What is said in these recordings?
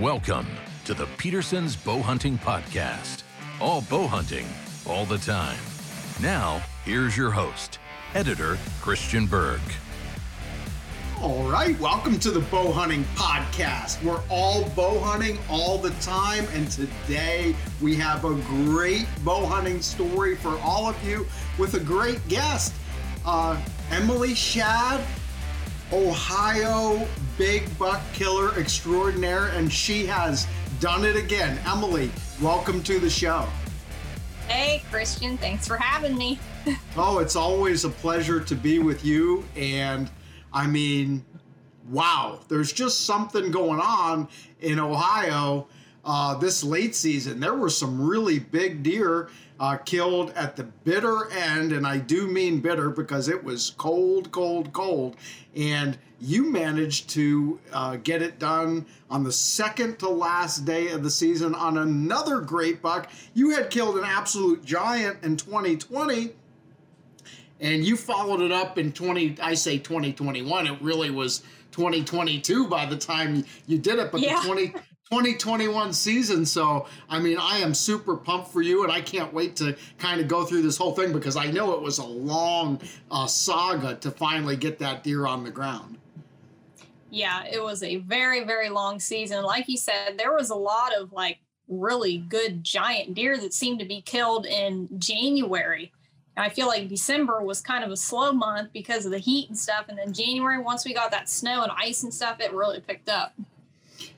Welcome to the Petersen's Bow Hunting Podcast. All bow hunting, all the time. Now, here's your host, editor Christian Berg. All right, welcome to the Bow Hunting Podcast. We're all bow hunting all the time, and today we have a great bow hunting story for all of you with a great guest, uh, Emily Shad, Ohio big buck killer extraordinaire, and she has done it again. Emily, welcome to the show. Hey, Christian, thanks for having me. oh, it's always a pleasure to be with you, and I mean, wow, there's just something going on in Ohio uh, this late season. There were some really big deer uh, killed at the bitter end, and I do mean bitter because it was cold, cold, cold. And you managed to uh, get it done on the second to last day of the season on another great buck. You had killed an absolute giant in 2020 and you followed it up in 20 i say 2021 it really was 2022 by the time you did it but yeah. the 20 2021 season so i mean i am super pumped for you and i can't wait to kind of go through this whole thing because i know it was a long uh, saga to finally get that deer on the ground yeah it was a very very long season like you said there was a lot of like really good giant deer that seemed to be killed in january I feel like December was kind of a slow month because of the heat and stuff. And then January, once we got that snow and ice and stuff, it really picked up.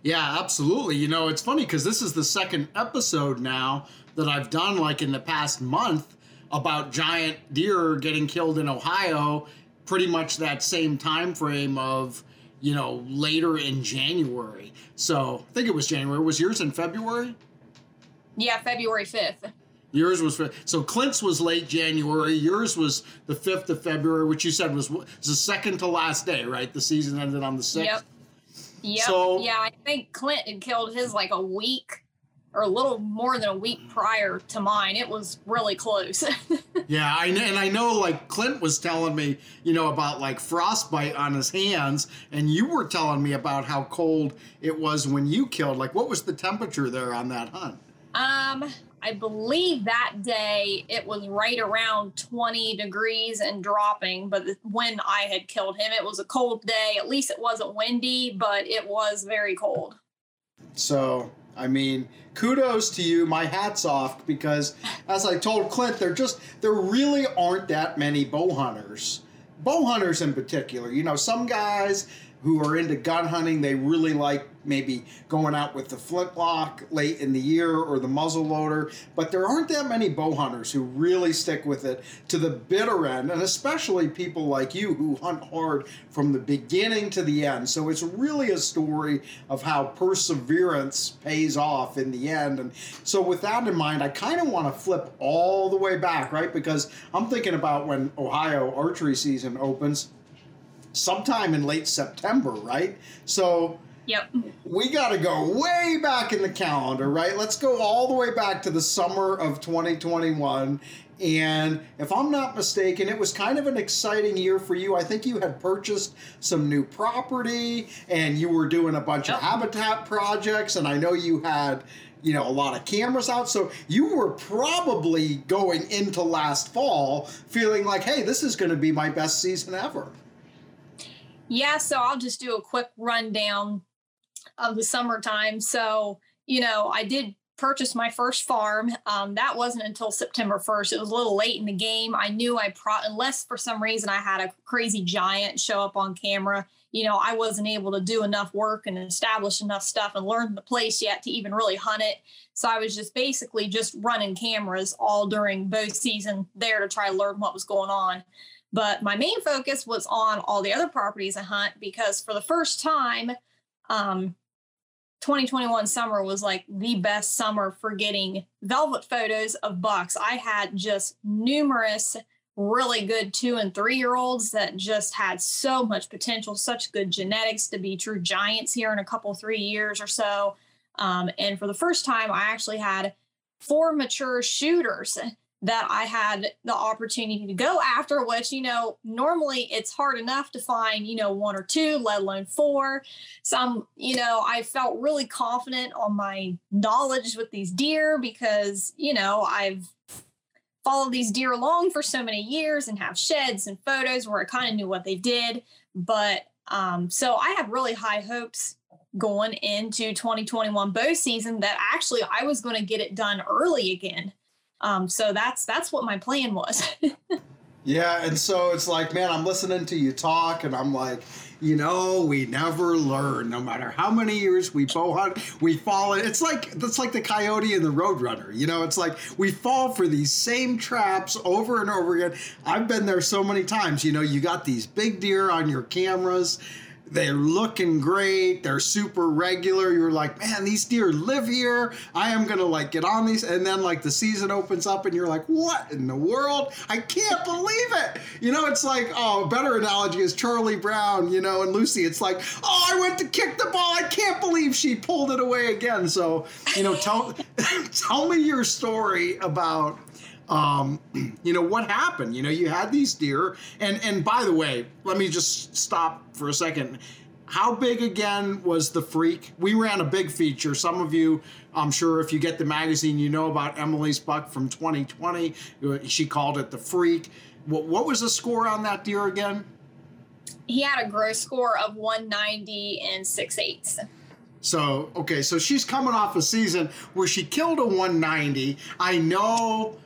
Yeah, absolutely. You know, it's funny because this is the second episode now that I've done, like in the past month, about giant deer getting killed in Ohio. Pretty much that same time frame of, you know, later in January. So I think it was January. Was yours in February? Yeah, February 5th. Yours was so Clint's was late January. Yours was the fifth of February, which you said was, was the second to last day, right? The season ended on the sixth. Yep. Yep. So, yeah, I think Clint had killed his like a week or a little more than a week prior to mine. It was really close. yeah, I know, and I know like Clint was telling me, you know, about like frostbite on his hands, and you were telling me about how cold it was when you killed. Like, what was the temperature there on that hunt? Um, I believe that day it was right around 20 degrees and dropping. But when I had killed him, it was a cold day. At least it wasn't windy, but it was very cold. So, I mean, kudos to you. My hat's off because, as I told Clint, there just there really aren't that many bow hunters. Bow hunters in particular. You know, some guys who are into gun hunting, they really like maybe going out with the flintlock late in the year or the muzzle loader. But there aren't that many bow hunters who really stick with it to the bitter end, and especially people like you who hunt hard from the beginning to the end. So it's really a story of how perseverance pays off in the end. And so, with that in mind, I kind of want to flip all the way back, right? Because I'm thinking about when Ohio archery season opens sometime in late September, right? So Yep. We got to go way back in the calendar, right? Let's go all the way back to the summer of 2021. And if I'm not mistaken, it was kind of an exciting year for you. I think you had purchased some new property and you were doing a bunch yep. of habitat projects. And I know you had, you know, a lot of cameras out. So you were probably going into last fall feeling like, hey, this is going to be my best season ever. Yeah, so I'll just do a quick rundown of the summertime. So, you know, I did purchase my first farm. Um, that wasn't until September 1st. It was a little late in the game. I knew I pro unless for some reason I had a crazy giant show up on camera, you know, I wasn't able to do enough work and establish enough stuff and learn the place yet to even really hunt it. So I was just basically just running cameras all during bow season there to try to learn what was going on. But my main focus was on all the other properties I hunt because for the first time, um, 2021 summer was like the best summer for getting velvet photos of bucks. I had just numerous really good two and three year olds that just had so much potential, such good genetics to be true giants here in a couple, three years or so. Um, and for the first time, I actually had four mature shooters that I had the opportunity to go after, which, you know, normally it's hard enough to find, you know, one or two, let alone four. Some, you know, I felt really confident on my knowledge with these deer because, you know, I've followed these deer along for so many years and have sheds and photos where I kind of knew what they did. But um, so I have really high hopes going into 2021 bow season that actually I was going to get it done early again. Um, so that's that's what my plan was. yeah, and so it's like, man, I'm listening to you talk, and I'm like, you know, we never learn. No matter how many years we bow hunt, we fall in. It's like that's like the coyote and the roadrunner. You know, it's like we fall for these same traps over and over again. I've been there so many times. You know, you got these big deer on your cameras they're looking great. They're super regular. You're like, man, these deer live here. I am gonna like get on these. And then like the season opens up, and you're like, what in the world? I can't believe it. You know, it's like, oh, better analogy is Charlie Brown. You know, and Lucy. It's like, oh, I went to kick the ball. I can't believe she pulled it away again. So, you know, tell tell me your story about um, you know what happened? You know you had these deer and and by the way let me just stop for a second. How big again was the freak? We ran a big feature. Some of you i'm sure if you get the magazine you know about emily's buck from 2020 she called it the freak. What, what was the score on that deer again? He had a gross score of 190 and 6 eighths. So okay so she's coming off a season where she killed a 190 i know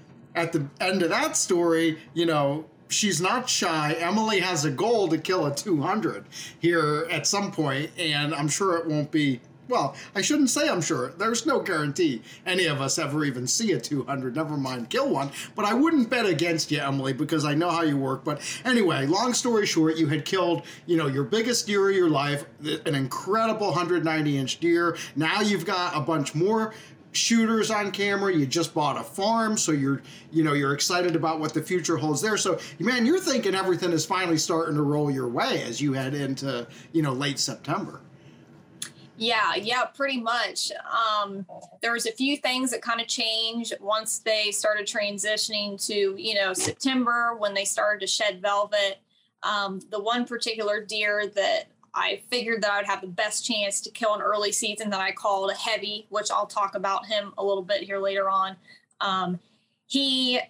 at the end of that story, you know, she's not shy. Emily has a goal to kill a 200 here at some point, and I'm sure it won't be. Well, I shouldn't say I'm sure. There's no guarantee any of us ever even see a 200, never mind kill one. But I wouldn't bet against you, Emily, because I know how you work. But anyway, long story short, you had killed, you know, your biggest deer of your life, an incredible 190 inch deer. Now you've got a bunch more shooters on camera. You just bought a farm so you're you know you're excited about what the future holds there. So man you're thinking everything is finally starting to roll your way as you head into you know late september. Yeah yeah pretty much. Um, there was a few things that kind of changed once they started transitioning to you know september when they started to shed velvet. Um, the one particular deer that I figured that I would have the best chance to kill an early season that I called a heavy, which I'll talk about him a little bit here later on. Um, he,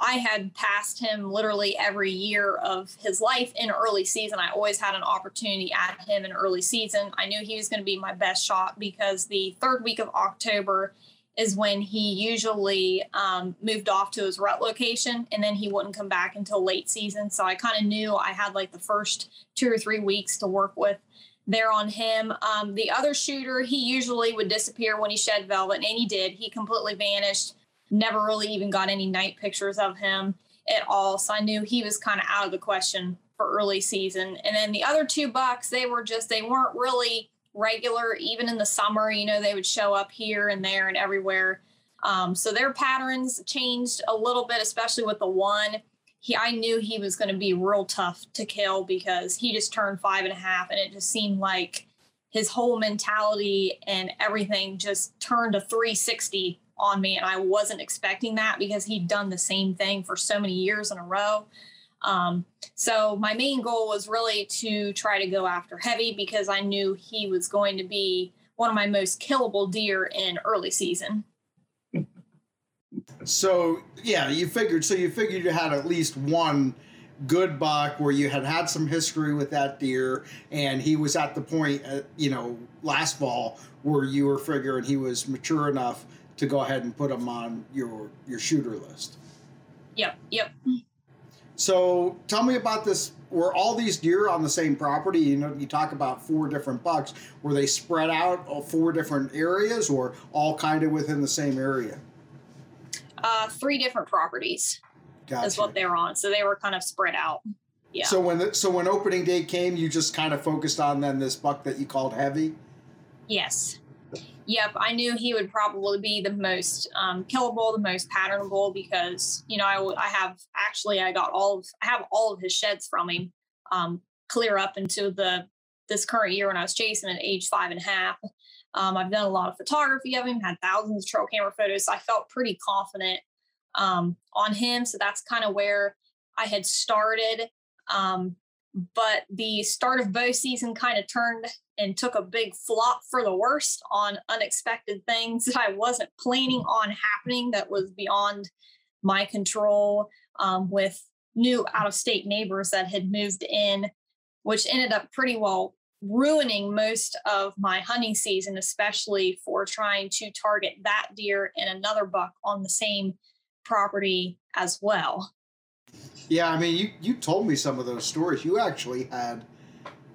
I had passed him literally every year of his life in early season. I always had an opportunity at him in early season. I knew he was going to be my best shot because the third week of October is when he usually um, moved off to his rut location and then he wouldn't come back until late season. So I kind of knew I had like the first two or three weeks to work with there on him. Um, the other shooter, he usually would disappear when he shed velvet, and he did. He completely vanished. Never really even got any night pictures of him at all. So I knew he was kind of out of the question for early season. And then the other two bucks, they were just, they weren't really regular, even in the summer. You know, they would show up here and there and everywhere. Um, so their patterns changed a little bit, especially with the one. He, I knew he was going to be real tough to kill because he just turned five and a half, and it just seemed like his whole mentality and everything just turned a 360 on me, and I wasn't expecting that because he'd done the same thing for so many years in a row. Um, so my main goal was really to try to go after heavy because I knew he was going to be one of my most killable deer in early season. So yeah, you figured. So you figured you had at least one good buck where you had had some history with that deer, and he was at the point, uh, you know, last fall where you were figuring he was mature enough to go ahead and put him on your your shooter list. Yep. Yep. So tell me about this. Were all these deer on the same property? You know, you talk about four different bucks. Were they spread out four different areas, or all kind of within the same area? Uh, three different properties gotcha. is what they were on. So they were kind of spread out. Yeah. So when the, so when opening day came, you just kind of focused on then this buck that you called heavy. Yes. Yep, I knew he would probably be the most um, killable, the most patternable because you know I, I have actually I got all of I have all of his sheds from him um, clear up into the this current year when I was chasing at age five and a half. Um, I've done a lot of photography of him, had thousands of trail camera photos. So I felt pretty confident um, on him. So that's kind of where I had started. Um, but the start of bow season kind of turned and took a big flop for the worst on unexpected things that I wasn't planning on happening that was beyond my control um, with new out of state neighbors that had moved in, which ended up pretty well ruining most of my hunting season, especially for trying to target that deer and another buck on the same property as well. Yeah, I mean, you you told me some of those stories. You actually had,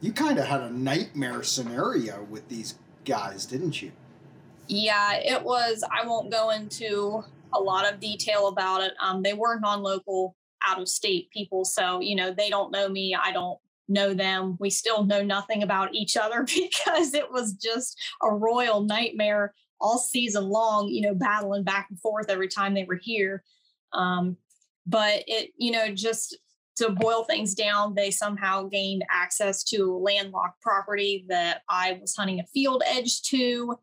you kind of had a nightmare scenario with these guys, didn't you? Yeah, it was. I won't go into a lot of detail about it. Um, they were non-local, out of state people, so you know they don't know me. I don't know them. We still know nothing about each other because it was just a royal nightmare all season long. You know, battling back and forth every time they were here. Um, but it, you know, just to boil things down, they somehow gained access to landlocked property that I was hunting a field edge to.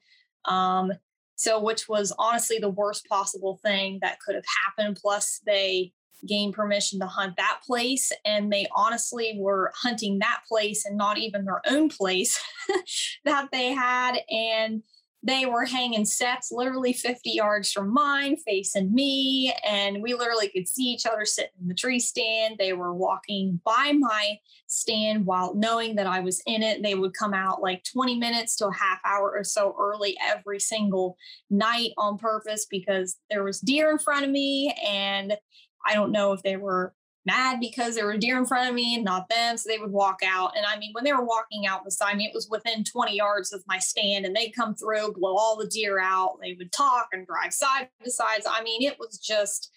Um, so, which was honestly the worst possible thing that could have happened. Plus, they gained permission to hunt that place, and they honestly were hunting that place and not even their own place that they had. And they were hanging sets literally 50 yards from mine, facing me. And we literally could see each other sitting in the tree stand. They were walking by my stand while knowing that I was in it. They would come out like 20 minutes to a half hour or so early every single night on purpose because there was deer in front of me. And I don't know if they were mad because there were deer in front of me and not them. So they would walk out. And I mean, when they were walking out beside me, it was within 20 yards of my stand and they'd come through, blow all the deer out. They would talk and drive side to side. I mean, it was just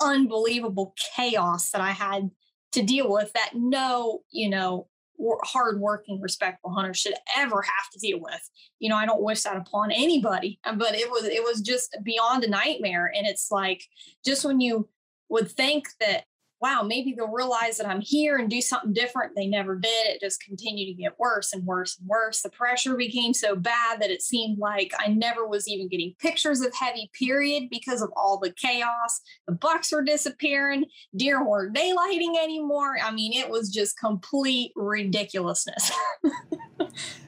unbelievable chaos that I had to deal with that no, you know, hardworking, respectful hunter should ever have to deal with. You know, I don't wish that upon anybody, uh, but it was it was just beyond a nightmare. And it's like just when you would think that wow, maybe they'll realize that I'm here and do something different. They never did. It just continued to get worse and worse and worse. The pressure became so bad that it seemed like I never was even getting pictures of heavy, period, because of all the chaos. The bucks were disappearing, deer weren't daylighting anymore. I mean, it was just complete ridiculousness.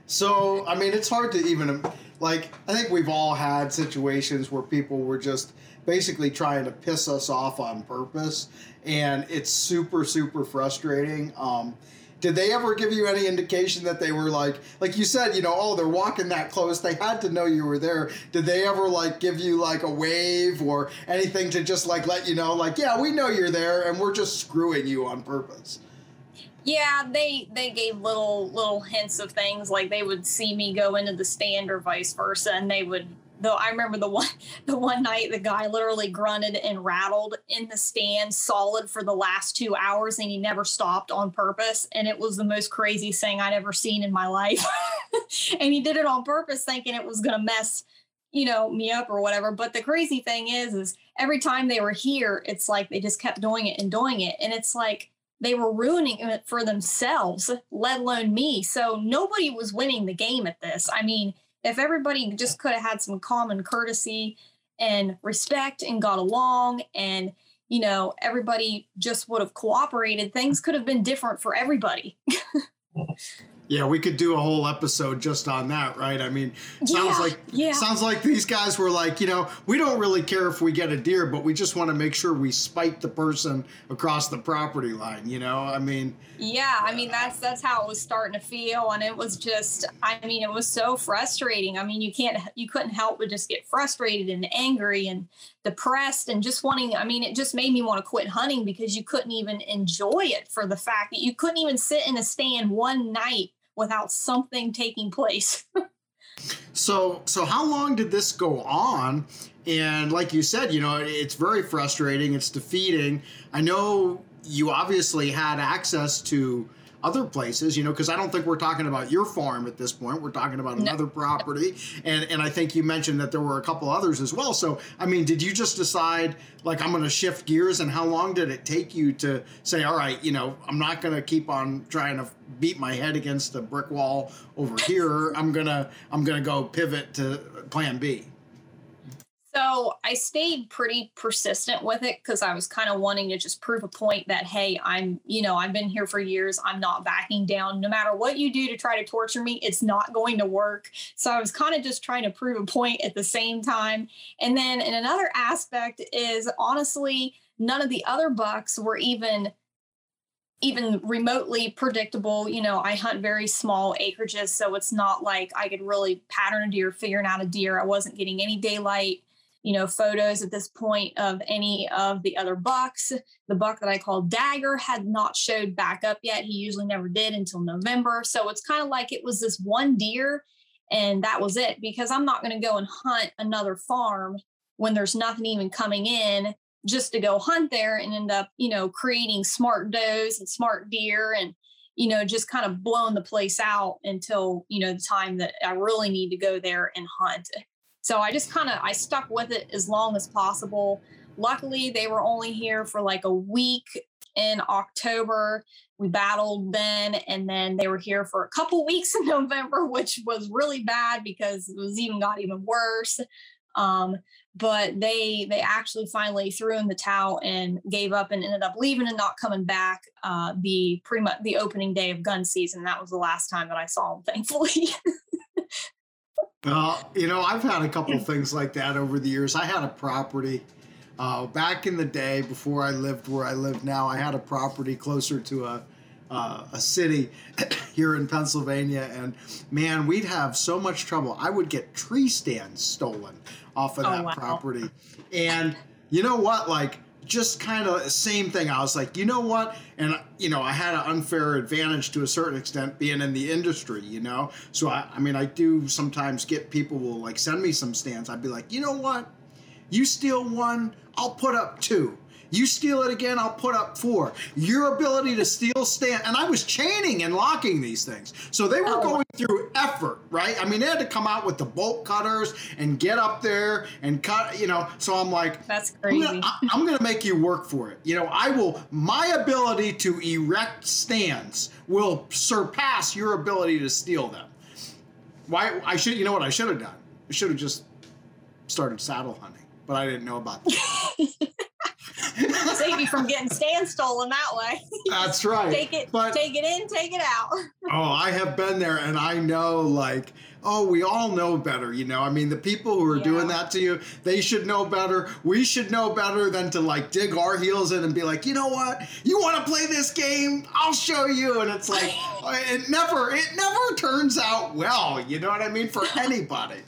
so, I mean, it's hard to even, like, I think we've all had situations where people were just basically trying to piss us off on purpose and it's super super frustrating. Um, did they ever give you any indication that they were like like you said you know oh they're walking that close they had to know you were there did they ever like give you like a wave or anything to just like let you know like yeah we know you're there and we're just screwing you on purpose yeah they they gave little little hints of things like they would see me go into the stand or vice versa and they would though I remember the one the one night the guy literally grunted and rattled in the stand solid for the last two hours and he never stopped on purpose. And it was the most crazy thing I'd ever seen in my life. And he did it on purpose thinking it was gonna mess you know me up or whatever. But the crazy thing is is every time they were here it's like they just kept doing it and doing it. And it's like they were ruining it for themselves let alone me. So nobody was winning the game at this. I mean if everybody just could have had some common courtesy and respect and got along and you know everybody just would have cooperated things could have been different for everybody Yeah, we could do a whole episode just on that, right? I mean, sounds yeah, like yeah. sounds like these guys were like, you know, we don't really care if we get a deer, but we just want to make sure we spite the person across the property line, you know? I mean, yeah, I mean that's that's how it was starting to feel and it was just I mean, it was so frustrating. I mean, you can't you couldn't help but just get frustrated and angry and depressed and just wanting I mean, it just made me want to quit hunting because you couldn't even enjoy it for the fact that you couldn't even sit in a stand one night without something taking place. so, so how long did this go on? And like you said, you know, it's very frustrating. It's defeating. I know you obviously had access to other places, you know, because I don't think we're talking about your farm at this point. We're talking about another no. property, and and I think you mentioned that there were a couple others as well. So I mean, did you just decide like I'm going to shift gears, and how long did it take you to say, all right, you know, I'm not going to keep on trying to beat my head against the brick wall over here. I'm gonna I'm gonna go pivot to Plan B. So I stayed pretty persistent with it because I was kind of wanting to just prove a point that, hey, I'm, you know, I've been here for years. I'm not backing down. No matter what you do to try to torture me, it's not going to work. So I was kind of just trying to prove a point at the same time. And then in another aspect is honestly, none of the other bucks were even even remotely predictable. You know, I hunt very small acreages, so it's not like I could really pattern a deer, figuring out a deer. I wasn't getting any daylight, you know, photos at this point of any of the other bucks. The buck that I called Dagger had not showed back up yet. He usually never did until November. So it's kind of like it was this one deer and that was it because I'm not going to go and hunt another farm when there's nothing even coming in just to go hunt there and end up, you know, creating smart does and smart deer and, you know, just kind of blowing the place out until, you know, the time that I really need to go there and hunt. So I just kind of I stuck with it as long as possible. Luckily, they were only here for like a week in October. We battled then, and then they were here for a couple weeks in November, which was really bad because it was even got even worse. Um, but they they actually finally threw in the towel and gave up and ended up leaving and not coming back uh, the pretty much the opening day of gun season that was the last time that i saw them thankfully uh, you know i've had a couple things like that over the years i had a property uh, back in the day before i lived where i live now i had a property closer to a uh, a city here in Pennsylvania, and man, we'd have so much trouble. I would get tree stands stolen off of oh, that wow. property. And you know what? Like, just kind of the same thing. I was like, you know what? And you know, I had an unfair advantage to a certain extent being in the industry, you know. So I, I mean, I do sometimes get people will like send me some stands. I'd be like, you know what? You steal one, I'll put up two. You steal it again, I'll put up four. Your ability to steal stand, and I was chaining and locking these things. So they were oh. going through effort, right? I mean, they had to come out with the bolt cutters and get up there and cut, you know. So I'm like, that's crazy. I'm gonna, I'm gonna make you work for it. You know, I will, my ability to erect stands will surpass your ability to steal them. Why, I should, you know what I should have done? I should have just started saddle hunting, but I didn't know about that. Save you from getting stand stolen that way. That's right. take it, but, take it in, take it out. oh, I have been there, and I know, like, oh, we all know better. You know, I mean, the people who are yeah. doing that to you, they should know better. We should know better than to like dig our heels in and be like, you know what? You want to play this game? I'll show you. And it's like, uh, it never, it never turns out well. You know what I mean? For anybody.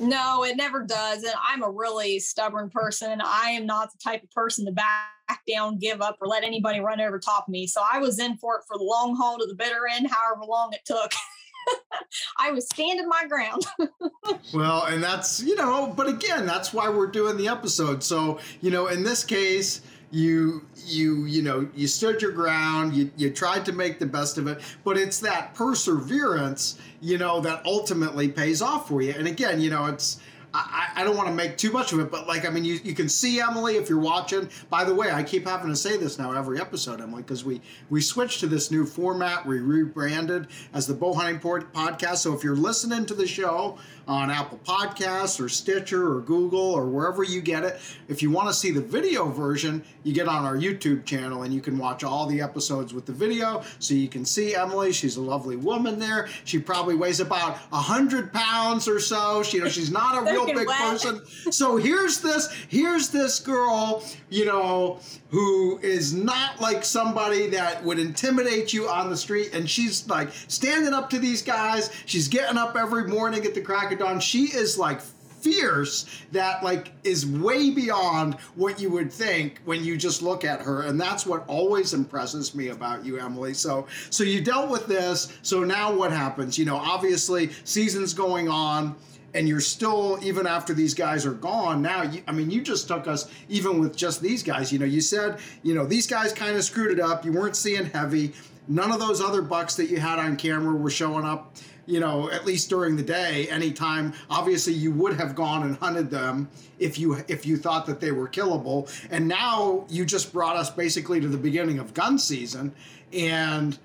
No, it never does. And I'm a really stubborn person. I am not the type of person to back down, give up, or let anybody run over top of me. So I was in for it for the long haul to the bitter end, however long it took. I was standing my ground. well, and that's, you know, but again, that's why we're doing the episode. So, you know, in this case, you you you know you stood your ground you you tried to make the best of it but it's that perseverance you know that ultimately pays off for you and again you know it's I, I don't want to make too much of it, but like, I mean, you, you can see Emily if you're watching. By the way, I keep having to say this now every episode, Emily, because we, we switched to this new format. We rebranded as the Bow Hunting Podcast. So if you're listening to the show on Apple Podcasts or Stitcher or Google or wherever you get it, if you want to see the video version, you get on our YouTube channel and you can watch all the episodes with the video. So you can see Emily. She's a lovely woman there. She probably weighs about a hundred pounds or so. She, you know, she's not a real real big person. So here's this, here's this girl, you know, who is not like somebody that would intimidate you on the street. And she's like standing up to these guys. She's getting up every morning at the crack of. She is like fierce that like is way beyond what you would think when you just look at her and that's what always impresses me about you emily. So so you dealt with this so now what happens? You know obviously season's going on and you're still even after these guys are gone now you, i mean you just took us even with just these guys. You know you said you know these guys kind of screwed it up. You weren't seeing heavy. None of those other bucks that you had on camera were showing up you know at least during the day anytime obviously you would have gone and hunted them if you if you thought that they were killable and now you just brought us basically to the beginning of gun season and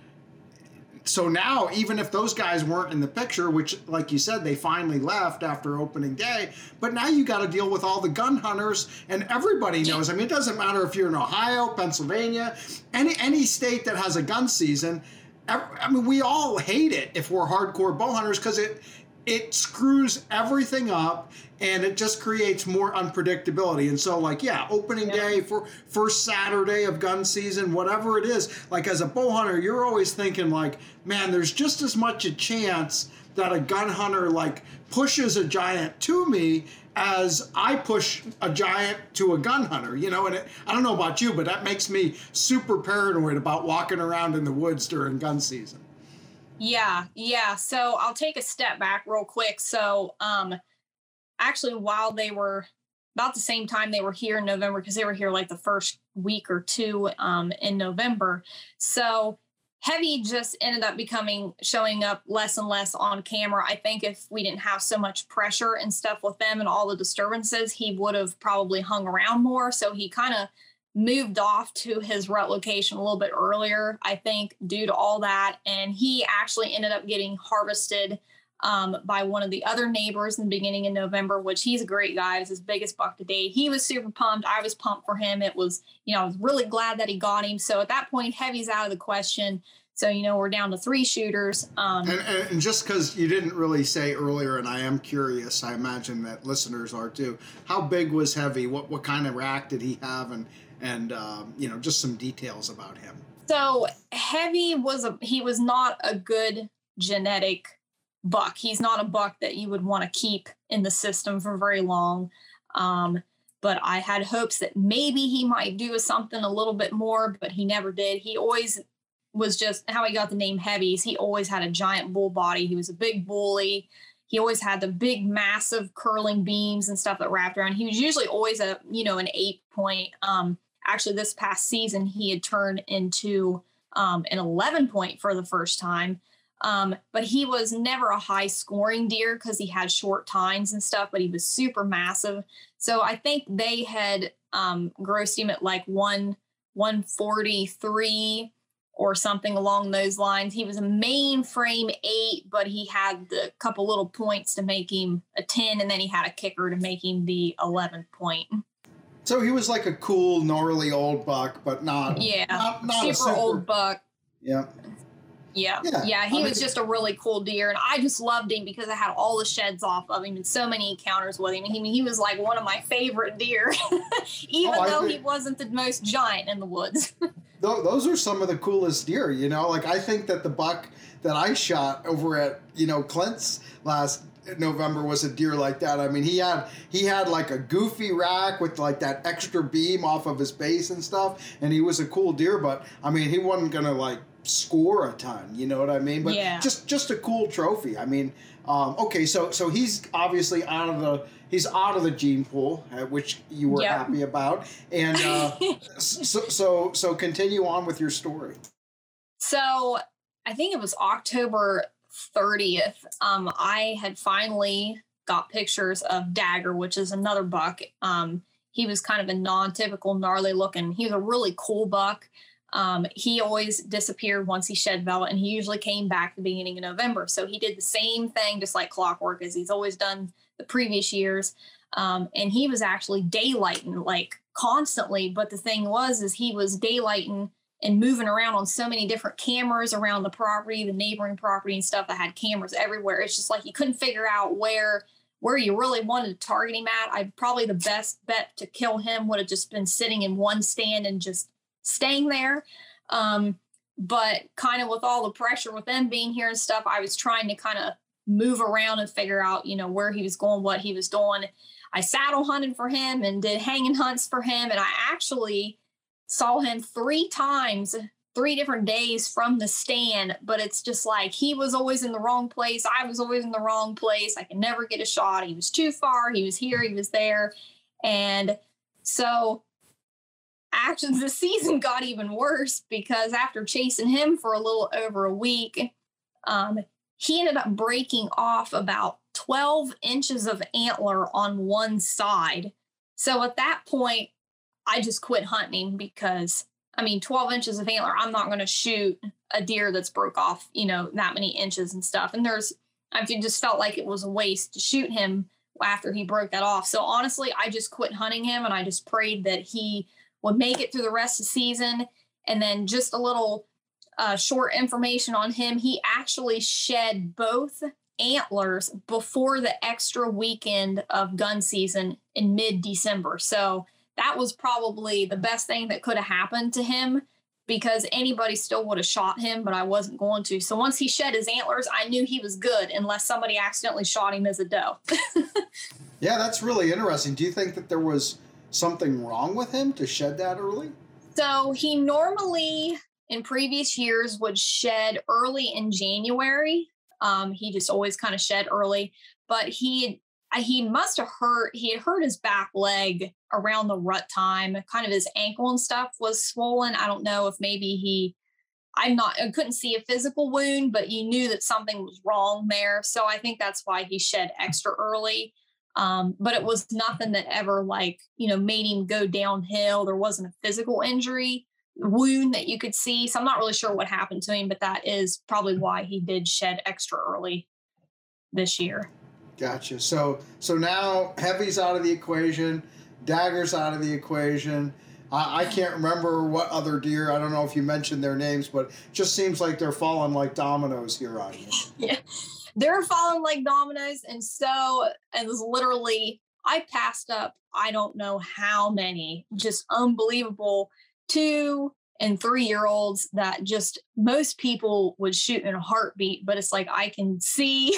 so now, even if those guys weren't in the picture, which, like you said, they finally left after opening day, but now you got to deal with all the gun hunters, and everybody knows. I mean, it doesn't matter if you're in Ohio, Pennsylvania, any any state that has a gun season. I mean, we all hate it if we're hardcore bow hunters because it it screws everything up and it just creates more unpredictability. And so, like, yeah, opening yeah. day for first Saturday of gun season, whatever it is, like as a bow hunter, you're always thinking like, man, there's just as much a chance that a gun hunter like pushes a giant to me as I push a giant to a gun hunter, you know, and it, I don't know about you, but that makes me super paranoid about walking around in the woods during gun season. Yeah, yeah. So I'll take a step back real quick. So, um, actually, while they were about the same time they were here in November, because they were here like the first week or two um, in November. So, Heavy just ended up becoming showing up less and less on camera. I think if we didn't have so much pressure and stuff with them and all the disturbances, he would have probably hung around more. So he kind of moved off to his rut location a little bit earlier, I think, due to all that. And he actually ended up getting harvested um, by one of the other neighbors in the beginning in November, which he's a great guy. It was his biggest buck to date. He was super pumped. I was pumped for him. It was, you know, I was really glad that he got him. So at that point, heavy's out of the question. So, you know, we're down to three shooters. Um, and, and, just because you didn't really say earlier, and I am curious, I imagine that listeners are too, how big was Heavy? What, what kind of rack did he have? And, and um, you know just some details about him. So Heavy was a he was not a good genetic buck. He's not a buck that you would want to keep in the system for very long. Um, but I had hopes that maybe he might do something a little bit more, but he never did. He always was just how he got the name Heavies. He always had a giant bull body. He was a big bully. He always had the big, massive curling beams and stuff that wrapped around. He was usually always a, you know, an eight point. Um, actually this past season he had turned into um, an 11 point for the first time um, but he was never a high scoring deer because he had short tines and stuff but he was super massive so i think they had um, grossed him at like one 143 or something along those lines he was a main frame eight but he had the couple little points to make him a 10 and then he had a kicker to make him the 11 point so he was like a cool, gnarly old buck, but not yeah, not, not super, super, old buck. Yeah. Yeah. yeah. Yeah. He I was mean, just a really cool deer. And I just loved him because I had all the sheds off of him and so many encounters with him. He, he was like one of my favorite deer, even oh, though think, he wasn't the most giant in the woods. those are some of the coolest deer, you know? Like, I think that the buck that I shot over at, you know, Clint's last November was a deer like that. I mean, he had he had like a goofy rack with like that extra beam off of his base and stuff, and he was a cool deer. But I mean, he wasn't gonna like score a ton. You know what I mean? But yeah. just just a cool trophy. I mean, um, okay, so so he's obviously out of the he's out of the gene pool, uh, which you were yep. happy about, and uh, so so so continue on with your story. So I think it was October 30th, um, I had finally got pictures of Dagger, which is another buck. Um, he was kind of a non-typical gnarly looking. He was a really cool buck. Um, he always disappeared once he shed velvet, and he usually came back the beginning of November. So he did the same thing, just like clockwork, as he's always done the previous years. Um, and he was actually daylighting like constantly. But the thing was, is he was daylighting and moving around on so many different cameras around the property, the neighboring property and stuff that had cameras everywhere. It's just like you couldn't figure out where where you really wanted to target him at. I probably the best bet to kill him would have just been sitting in one stand and just staying there. Um, but kind of with all the pressure with them being here and stuff, I was trying to kind of move around and figure out, you know, where he was going, what he was doing. I saddle hunted for him and did hanging hunts for him. And I actually saw him three times three different days from the stand, but it's just like he was always in the wrong place. I was always in the wrong place. I could never get a shot. He was too far. He was here. He was there. And so actually the season got even worse because after chasing him for a little over a week, um, he ended up breaking off about 12 inches of antler on one side. So at that point, I just quit hunting because I mean, 12 inches of antler, I'm not going to shoot a deer that's broke off, you know, that many inches and stuff. And there's, I just felt like it was a waste to shoot him after he broke that off. So honestly, I just quit hunting him and I just prayed that he would make it through the rest of the season. And then just a little uh, short information on him. He actually shed both antlers before the extra weekend of gun season in mid December. So that was probably the best thing that could have happened to him because anybody still would have shot him, but I wasn't going to. So once he shed his antlers, I knew he was good unless somebody accidentally shot him as a doe. yeah, that's really interesting. Do you think that there was something wrong with him to shed that early? So he normally in previous years would shed early in January. Um, he just always kind of shed early, but he he must have hurt. He had hurt his back leg around the rut time. Kind of his ankle and stuff was swollen. I don't know if maybe he. I'm not. I couldn't see a physical wound, but you knew that something was wrong there. So I think that's why he shed extra early. Um, but it was nothing that ever like you know made him go downhill. There wasn't a physical injury wound that you could see. So I'm not really sure what happened to him, but that is probably why he did shed extra early this year. Gotcha. So so now heavy's out of the equation, daggers out of the equation. I, I can't remember what other deer. I don't know if you mentioned their names, but just seems like they're falling like dominoes here on you. yeah, they're falling like dominoes, and so it was literally I passed up. I don't know how many, just unbelievable two and three year olds that just most people would shoot in a heartbeat, but it's like I can see,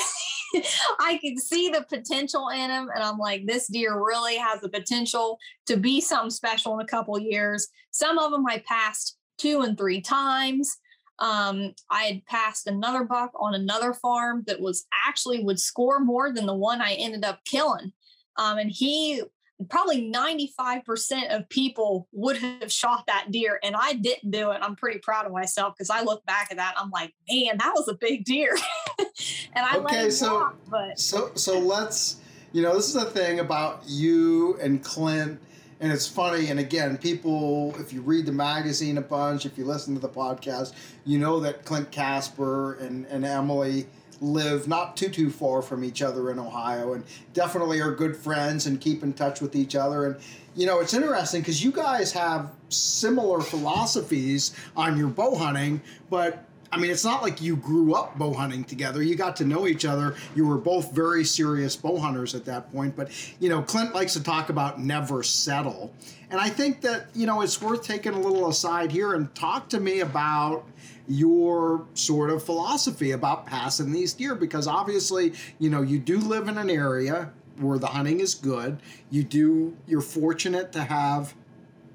I can see the potential in them, and I'm like, this deer really has the potential to be something special in a couple years. Some of them I passed two and three times. Um, I had passed another buck on another farm that was actually would score more than the one I ended up killing. Um, and he probably 95% of people would have shot that deer and I didn't do it. I'm pretty proud of myself because I look back at that I'm like, man, that was a big deer. and I okay, so, walk, but so so let's you know, this is the thing about you and Clint and it's funny and again people if you read the magazine a bunch if you listen to the podcast you know that clint casper and, and emily live not too too far from each other in Ohio, and definitely are good friends and keep in touch with each other. And you know, it's interesting because you guys have similar philosophies on your bow hunting, but I mean, it's not like you grew up bow hunting together. You got to know each other. You were both very serious bow hunters at that point. But, you know, Clint likes to talk about never settle. And I think that, you know, it's worth taking a little aside here and talk to me about your sort of philosophy about passing these deer because obviously, you know, you do live in an area where the hunting is good. You do, you're fortunate to have,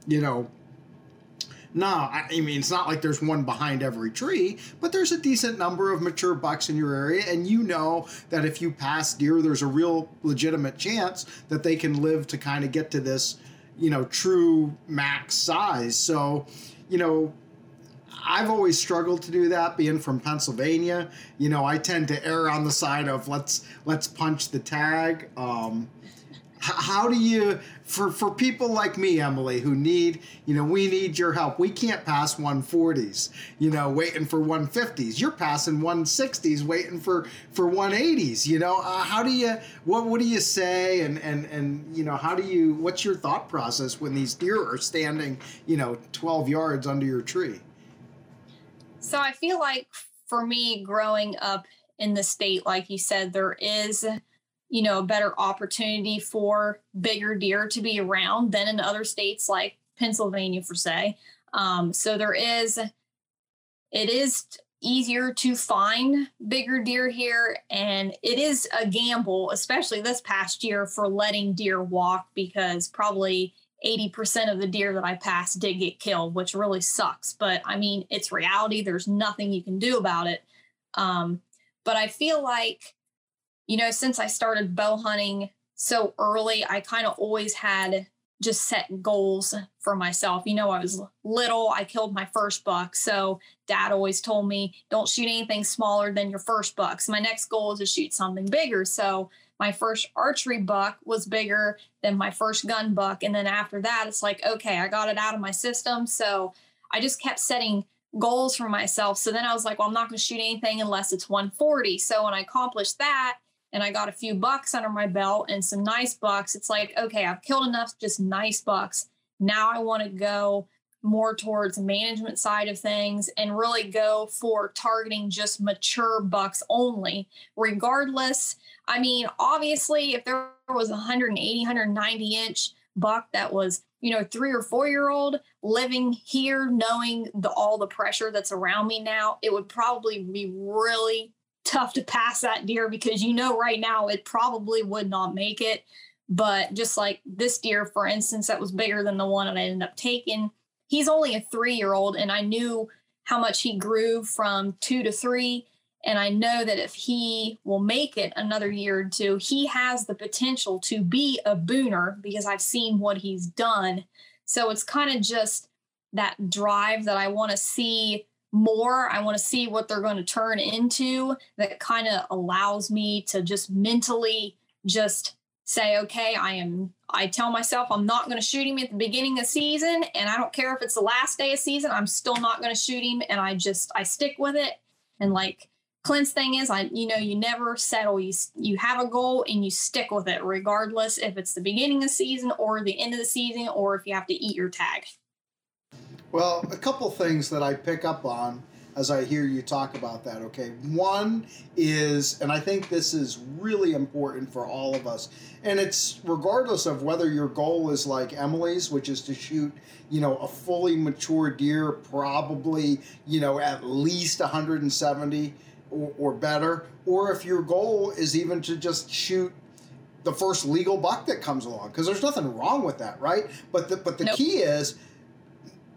you know, no, I mean, it's not like there's one behind every tree, but there's a decent number of mature bucks in your area, and you know that if you pass deer, there's a real legitimate chance that they can live to kind of get to this, you know, true max size. So, you know, I've always struggled to do that being from Pennsylvania. You know, I tend to err on the side of let's let's punch the tag. Um, how do you for for people like me emily who need you know we need your help. We can't pass 140s you know waiting for 150s you're passing 160s waiting for for 180s you know? Uh, how do you what what do you say? And and and you know how do you what's your thought process when these deer are standing you know 12 yards under your tree? So I feel like for me, growing up in the state, like you said, there is, you know, a better opportunity for bigger deer to be around than in other states like Pennsylvania, for say. Um, so there is, it is easier to find bigger deer here and it is a gamble especially this past year for letting deer walk because probably 80% of the deer that I passed did get killed, which really sucks. But I mean, it's reality. There's nothing you can do about it. Um, but I feel like, you know, since I started bow hunting so early, I kind of always had just set goals for myself. You know, I was little, I killed my first buck. So dad always told me, don't shoot anything smaller than your first buck. So my next goal is to shoot something bigger. So my first archery buck was bigger than my first gun buck. And then after that, it's like, okay, I got it out of my system. So I just kept setting goals for myself. So then I was like, well, I'm not going to shoot anything unless it's 140. So when I accomplished that and I got a few bucks under my belt and some nice bucks, it's like, okay, I've killed enough just nice bucks. Now I want to go more towards management side of things and really go for targeting just mature bucks only regardless i mean obviously if there was 180 190 inch buck that was you know three or four year old living here knowing the all the pressure that's around me now it would probably be really tough to pass that deer because you know right now it probably would not make it but just like this deer for instance that was bigger than the one that i ended up taking he's only a three year old and i knew how much he grew from two to three and I know that if he will make it another year or two, he has the potential to be a booner because I've seen what he's done. So it's kind of just that drive that I want to see more. I want to see what they're going to turn into that kind of allows me to just mentally just say, okay, I am, I tell myself I'm not going to shoot him at the beginning of season. And I don't care if it's the last day of season, I'm still not going to shoot him. And I just, I stick with it. And like, Clint's thing is, I you know, you never settle. You you have a goal and you stick with it, regardless if it's the beginning of season or the end of the season, or if you have to eat your tag. Well, a couple things that I pick up on as I hear you talk about that. Okay, one is, and I think this is really important for all of us, and it's regardless of whether your goal is like Emily's, which is to shoot, you know, a fully mature deer, probably, you know, at least 170 or, or better, or if your goal is even to just shoot the first legal buck that comes along, because there's nothing wrong with that, right? But the, but the nope. key is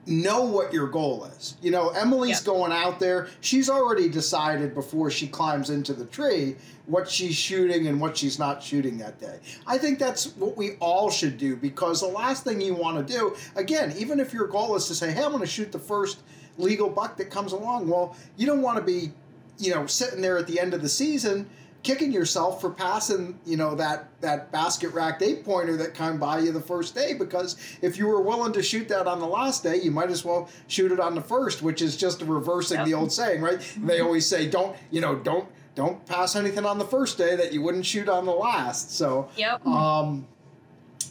know what your goal is. You know, Emily's going out there. She's already decided before she climbs into the tree what she's shooting and what she's not shooting that day. I think that's what we all should do because the last thing you want to do, again, even if your goal is to say, hey, I'm going to shoot the first legal buck that comes along, well, you don't want to be you know, sitting there at the end of the season kicking yourself for passing, you know, that that basket racked eight pointer that came by you the first day because if you were willing to shoot that on the last day, you might as well shoot it on the first, which is just reversing yep. the old saying, right? Mm-hmm. They always say don't, you know, don't don't pass anything on the first day that you wouldn't shoot on the last. So, yep. Um,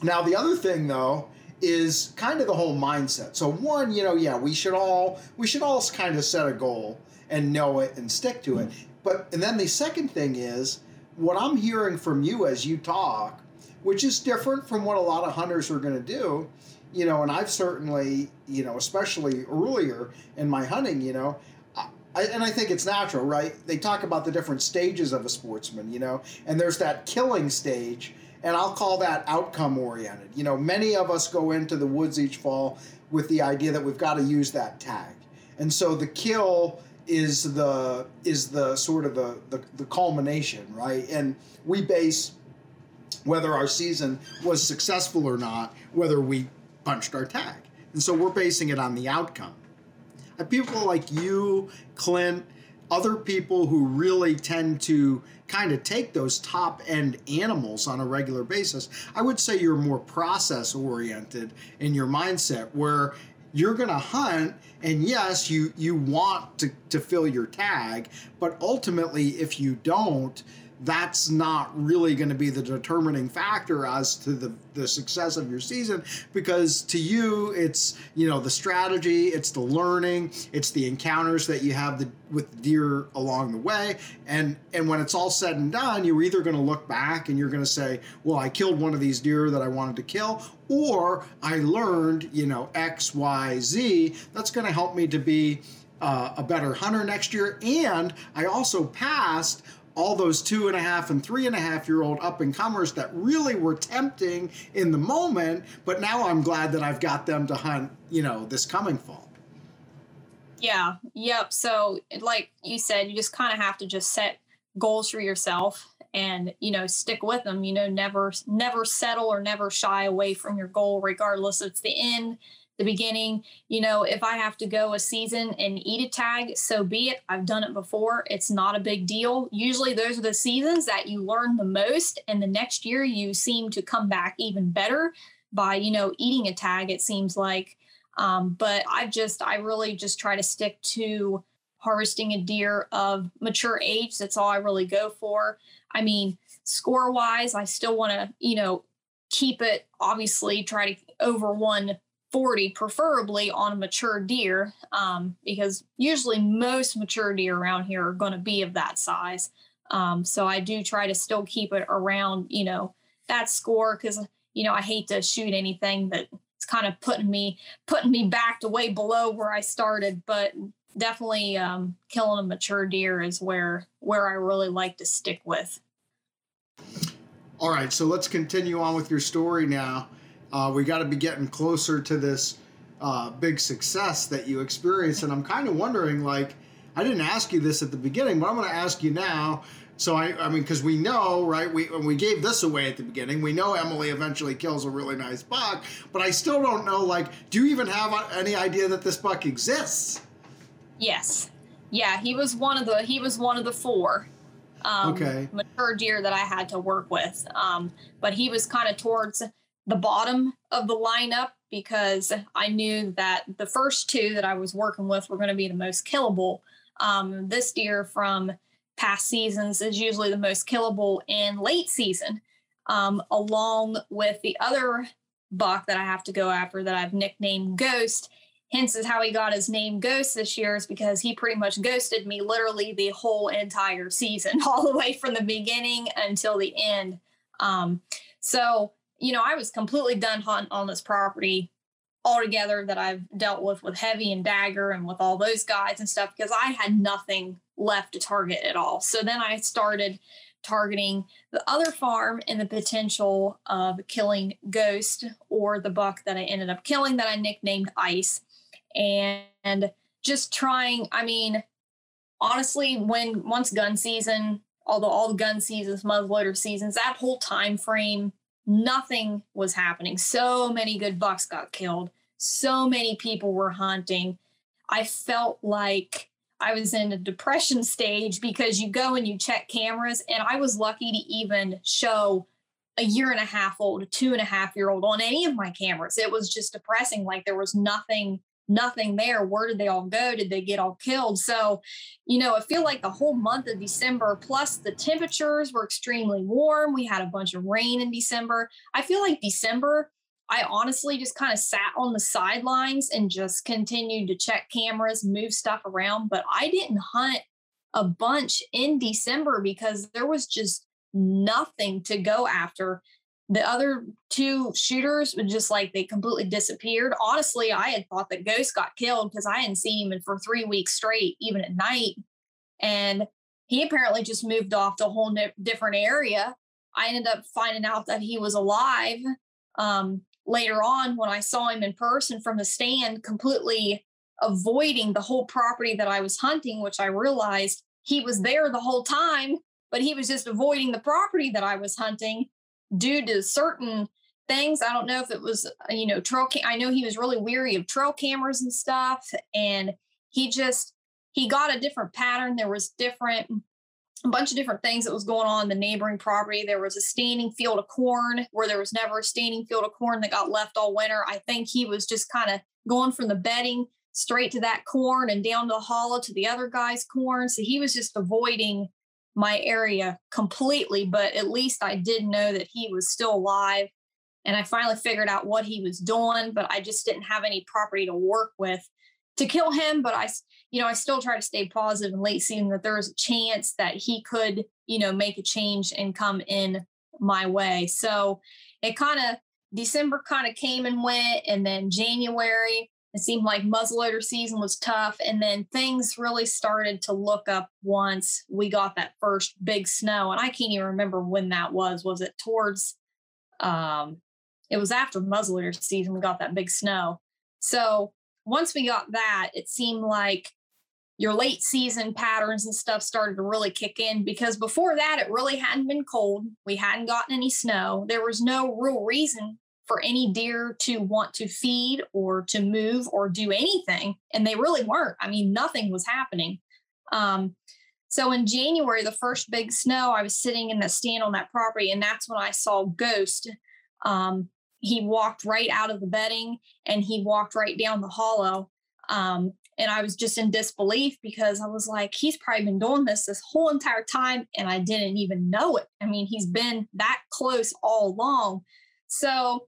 now the other thing though is kind of the whole mindset. So one, you know, yeah, we should all we should all kind of set a goal and know it and stick to it. But and then the second thing is what I'm hearing from you as you talk, which is different from what a lot of hunters are going to do. You know, and I've certainly, you know, especially earlier in my hunting, you know, I, and I think it's natural, right? They talk about the different stages of a sportsman, you know, and there's that killing stage, and I'll call that outcome oriented. You know, many of us go into the woods each fall with the idea that we've got to use that tag. And so the kill is the is the sort of the, the, the culmination, right? And we base whether our season was successful or not, whether we punched our tag. And so we're basing it on the outcome. And people like you, Clint, other people who really tend to kind of take those top end animals on a regular basis, I would say you're more process oriented in your mindset where you're going to hunt and yes you you want to, to fill your tag but ultimately if you don't that's not really going to be the determining factor as to the, the success of your season because to you it's you know the strategy it's the learning it's the encounters that you have the, with deer along the way. And and when it's all said and done you're either going to look back and you're going to say well i killed one of these deer that i wanted to kill or i learned you know x y z that's going to help me to be uh, a better hunter next year and i also passed all those two and a half and three and a half year old up and comers that really were tempting in the moment, but now I'm glad that I've got them to hunt, you know, this coming fall. Yeah, yep. So, like you said, you just kind of have to just set goals for yourself and you know stick with them you know never never settle or never shy away from your goal regardless it's the end the beginning. You know, if I have to go a season and eat a tag, so be it. I've done it before. It's not a big deal. Usually, those are the seasons that you learn the most. And the next year, you seem to come back even better by, you know, eating a tag, it seems like. Um, but I just, I really just try to stick to harvesting a deer of mature age. That's all I really go for. I mean, score wise, I still want to, you know, keep it obviously try to over 140 preferably on a mature deer um, because usually most mature deer around here are going to be of that size um, so i do try to still keep it around you know that score because you know i hate to shoot anything that it's kind of putting me putting me back to way below where i started but definitely um, killing a mature deer is where where i really like to stick with all right, so let's continue on with your story now. Uh, we got to be getting closer to this uh, big success that you experienced, and I'm kind of wondering, like, I didn't ask you this at the beginning, but I'm going to ask you now. So I, I mean, because we know, right? We we gave this away at the beginning, we know Emily eventually kills a really nice buck, but I still don't know. Like, do you even have any idea that this buck exists? Yes, yeah, he was one of the he was one of the four um, okay. mature deer that I had to work with. Um, but he was kind of towards the bottom of the lineup because I knew that the first two that I was working with were going to be the most killable. Um, this deer from past seasons is usually the most killable in late season, um, along with the other buck that I have to go after that I've nicknamed Ghost hence is how he got his name ghost this year is because he pretty much ghosted me literally the whole entire season all the way from the beginning until the end um, so you know i was completely done hunting on this property altogether that i've dealt with with heavy and dagger and with all those guys and stuff because i had nothing left to target at all. So then i started targeting the other farm and the potential of killing ghost or the buck that i ended up killing that i nicknamed ice. And just trying i mean honestly when once gun season although all the gun seasons muzzleloader seasons that whole time frame nothing was happening. So many good bucks got killed. So many people were hunting. I felt like i was in a depression stage because you go and you check cameras and i was lucky to even show a year and a half old two and a half year old on any of my cameras. It was just depressing like there was nothing nothing there. Where did they all go? Did they get all killed? So, you know, I feel like the whole month of December, plus the temperatures were extremely warm. We had a bunch of rain in December. I feel like December, I honestly just kind of sat on the sidelines and just continued to check cameras, move stuff around. But I didn't hunt a bunch in December because there was just nothing to go after the other two shooters were just like they completely disappeared. Honestly, I had thought that Ghost got killed because I hadn't seen him for three weeks straight, even at night. And he apparently just moved off to a whole different area. I ended up finding out that he was alive um, later on when I saw him in person from the stand, completely avoiding the whole property that I was hunting, which I realized he was there the whole time, but he was just avoiding the property that I was hunting due to certain things. I don't know if it was, uh, you know, trail. Cam- I know he was really weary of trail cameras and stuff, and he just he got a different pattern. There was different a bunch of different things that was going on in the neighboring property. There was a standing field of corn where there was never a standing field of corn that got left all winter. I think he was just kind of going from the bedding straight to that corn and down the hollow to the other guy's corn. So he was just avoiding my area completely, but at least I did know that he was still alive. And I finally figured out what he was doing, but I just didn't have any property to work with to kill him. But I, you know, I still try to stay positive and late seeing that there was a chance that he could, you know, make a change and come in my way. So it kind of, December kind of came and went. And then January, it seemed like muzzleloader season was tough. And then things really started to look up once we got that first big snow. And I can't even remember when that was. Was it towards, um, it was after muzzleloader season we got that big snow. So once we got that, it seemed like your late season patterns and stuff started to really kick in because before that, it really hadn't been cold. We hadn't gotten any snow. There was no real reason for any deer to want to feed or to move or do anything. And they really weren't. I mean, nothing was happening. Um, so in January, the first big snow, I was sitting in that stand on that property, and that's when I saw Ghost. Um, he walked right out of the bedding and he walked right down the hollow. Um, and I was just in disbelief because I was like, he's probably been doing this this whole entire time and I didn't even know it. I mean, he's been that close all along. So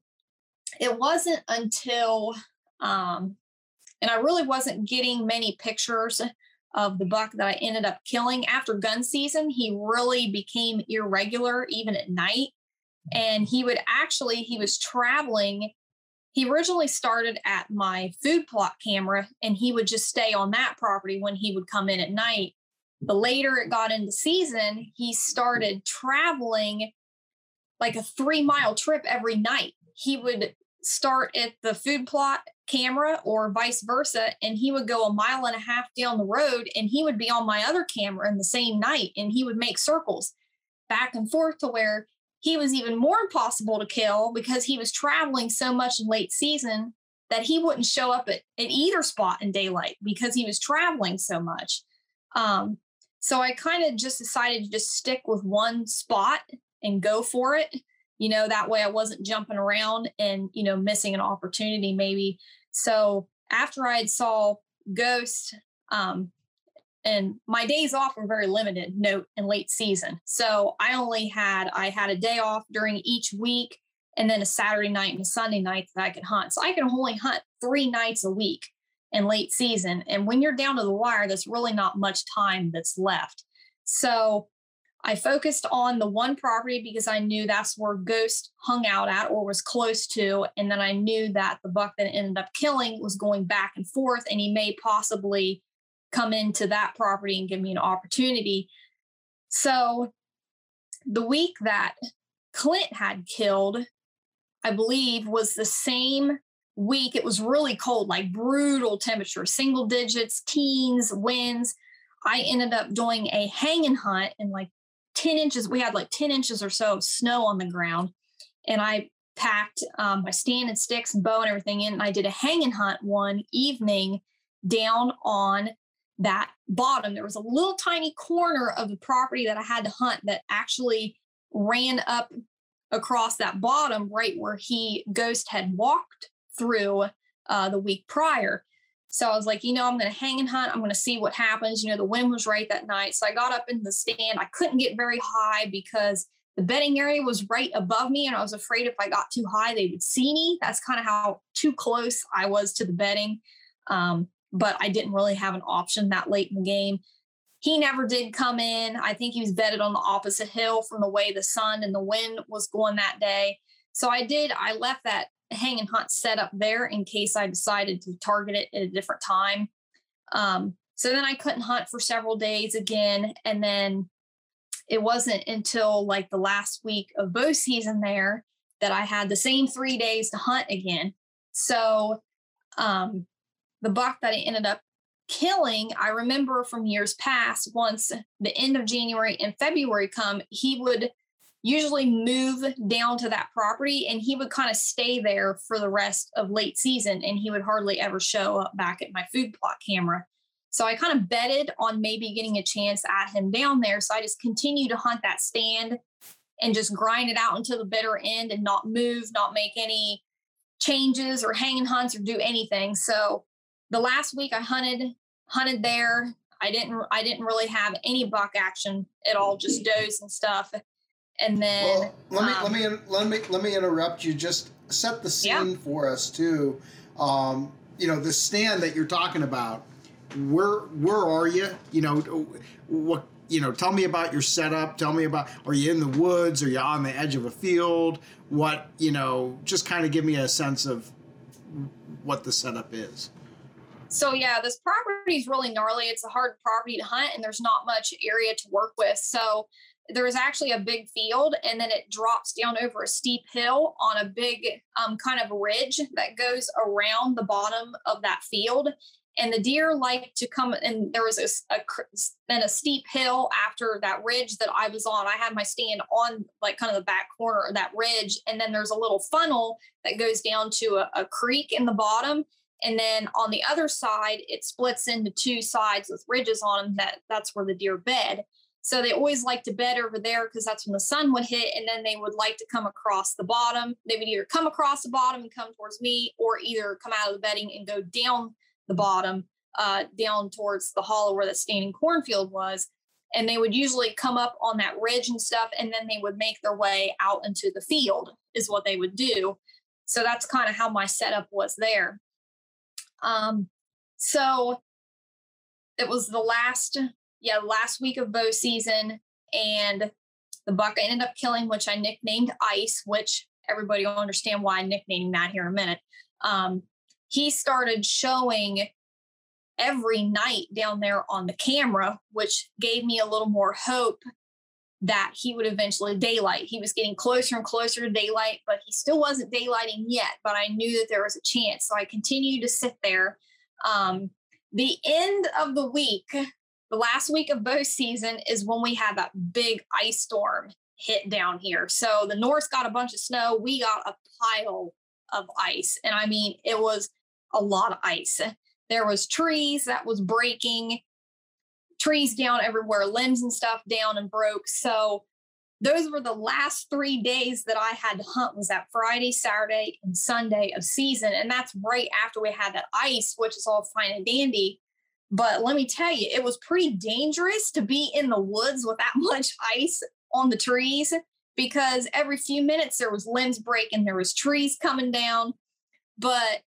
it wasn't until, um, and I really wasn't getting many pictures of the buck that I ended up killing after gun season. He really became irregular even at night. And he would actually, he was traveling he originally started at my food plot camera and he would just stay on that property when he would come in at night. The later it got into season, he started traveling like a three mile trip every night. He would start at the food plot camera or vice versa, and he would go a mile and a half down the road and he would be on my other camera in the same night and he would make circles back and forth to where he was even more impossible to kill because he was traveling so much in late season that he wouldn't show up at, at either spot in daylight because he was traveling so much. Um, so I kind of just decided to just stick with one spot and go for it. You know, that way I wasn't jumping around and, you know, missing an opportunity maybe. So after I had saw Ghost, um, and my days off were very limited note in late season. So i only had i had a day off during each week and then a saturday night and a sunday night that i could hunt. So i could only hunt three nights a week in late season. And when you're down to the wire there's really not much time that's left. So i focused on the one property because i knew that's where ghost hung out at or was close to and then i knew that the buck that ended up killing was going back and forth and he may possibly come into that property and give me an opportunity. So the week that Clint had killed, I believe, was the same week. It was really cold, like brutal temperature, single digits, teens, winds. I ended up doing a hanging hunt in like 10 inches. We had like 10 inches or so of snow on the ground. And I packed um, my stand and sticks and bow and everything in. And I did a hanging hunt one evening down on that bottom, there was a little tiny corner of the property that I had to hunt that actually ran up across that bottom right where he ghost had walked through uh, the week prior. So I was like, you know, I'm going to hang and hunt. I'm going to see what happens. You know, the wind was right that night. So I got up in the stand. I couldn't get very high because the bedding area was right above me. And I was afraid if I got too high, they would see me. That's kind of how too close I was to the bedding. Um, but I didn't really have an option that late in the game. He never did come in. I think he was bedded on the opposite hill from the way the sun and the wind was going that day. So I did, I left that hang and hunt set up there in case I decided to target it at a different time. Um, so then I couldn't hunt for several days again. And then it wasn't until like the last week of bow season there that I had the same three days to hunt again. So um, the buck that I ended up killing, I remember from years past, once the end of January and February come, he would usually move down to that property and he would kind of stay there for the rest of late season and he would hardly ever show up back at my food plot camera. So I kind of betted on maybe getting a chance at him down there. So I just continue to hunt that stand and just grind it out until the bitter end and not move, not make any changes or hanging hunts or do anything. So the last week I hunted hunted there. I didn't I didn't really have any buck action at all, just does and stuff. And then well, let me um, let me let me let me interrupt you. Just set the scene yeah. for us too. Um, you know the stand that you're talking about. Where where are you? You know what? You know, tell me about your setup. Tell me about. Are you in the woods? Are you on the edge of a field? What you know? Just kind of give me a sense of what the setup is. So yeah, this property is really gnarly. It's a hard property to hunt, and there's not much area to work with. So there is actually a big field, and then it drops down over a steep hill on a big um, kind of ridge that goes around the bottom of that field. And the deer like to come, and there was a, a then a steep hill after that ridge that I was on. I had my stand on like kind of the back corner of that ridge, and then there's a little funnel that goes down to a, a creek in the bottom and then on the other side, it splits into two sides with ridges on them. That that's where the deer bed. So they always like to bed over there because that's when the sun would hit. And then they would like to come across the bottom. They would either come across the bottom and come towards me or either come out of the bedding and go down the bottom, uh, down towards the hollow where the standing cornfield was. And they would usually come up on that ridge and stuff. And then they would make their way out into the field, is what they would do. So that's kind of how my setup was there. Um, so it was the last, yeah, last week of bow season, and the buck I ended up killing, which I nicknamed Ice, which everybody will understand why I nicknamed that here in a minute. Um, he started showing every night down there on the camera, which gave me a little more hope that he would eventually daylight. He was getting closer and closer to daylight, but he still wasn't daylighting yet. But I knew that there was a chance. So I continued to sit there. Um, the end of the week, the last week of bow season, is when we had that big ice storm hit down here. So the north got a bunch of snow. We got a pile of ice. And I mean, it was a lot of ice. There was trees that was breaking trees down everywhere, limbs and stuff down and broke. So those were the last three days that I had to hunt was that Friday, Saturday, and Sunday of season. And that's right after we had that ice, which is all fine and dandy. But let me tell you, it was pretty dangerous to be in the woods with that much ice on the trees because every few minutes there was limbs breaking, there was trees coming down. But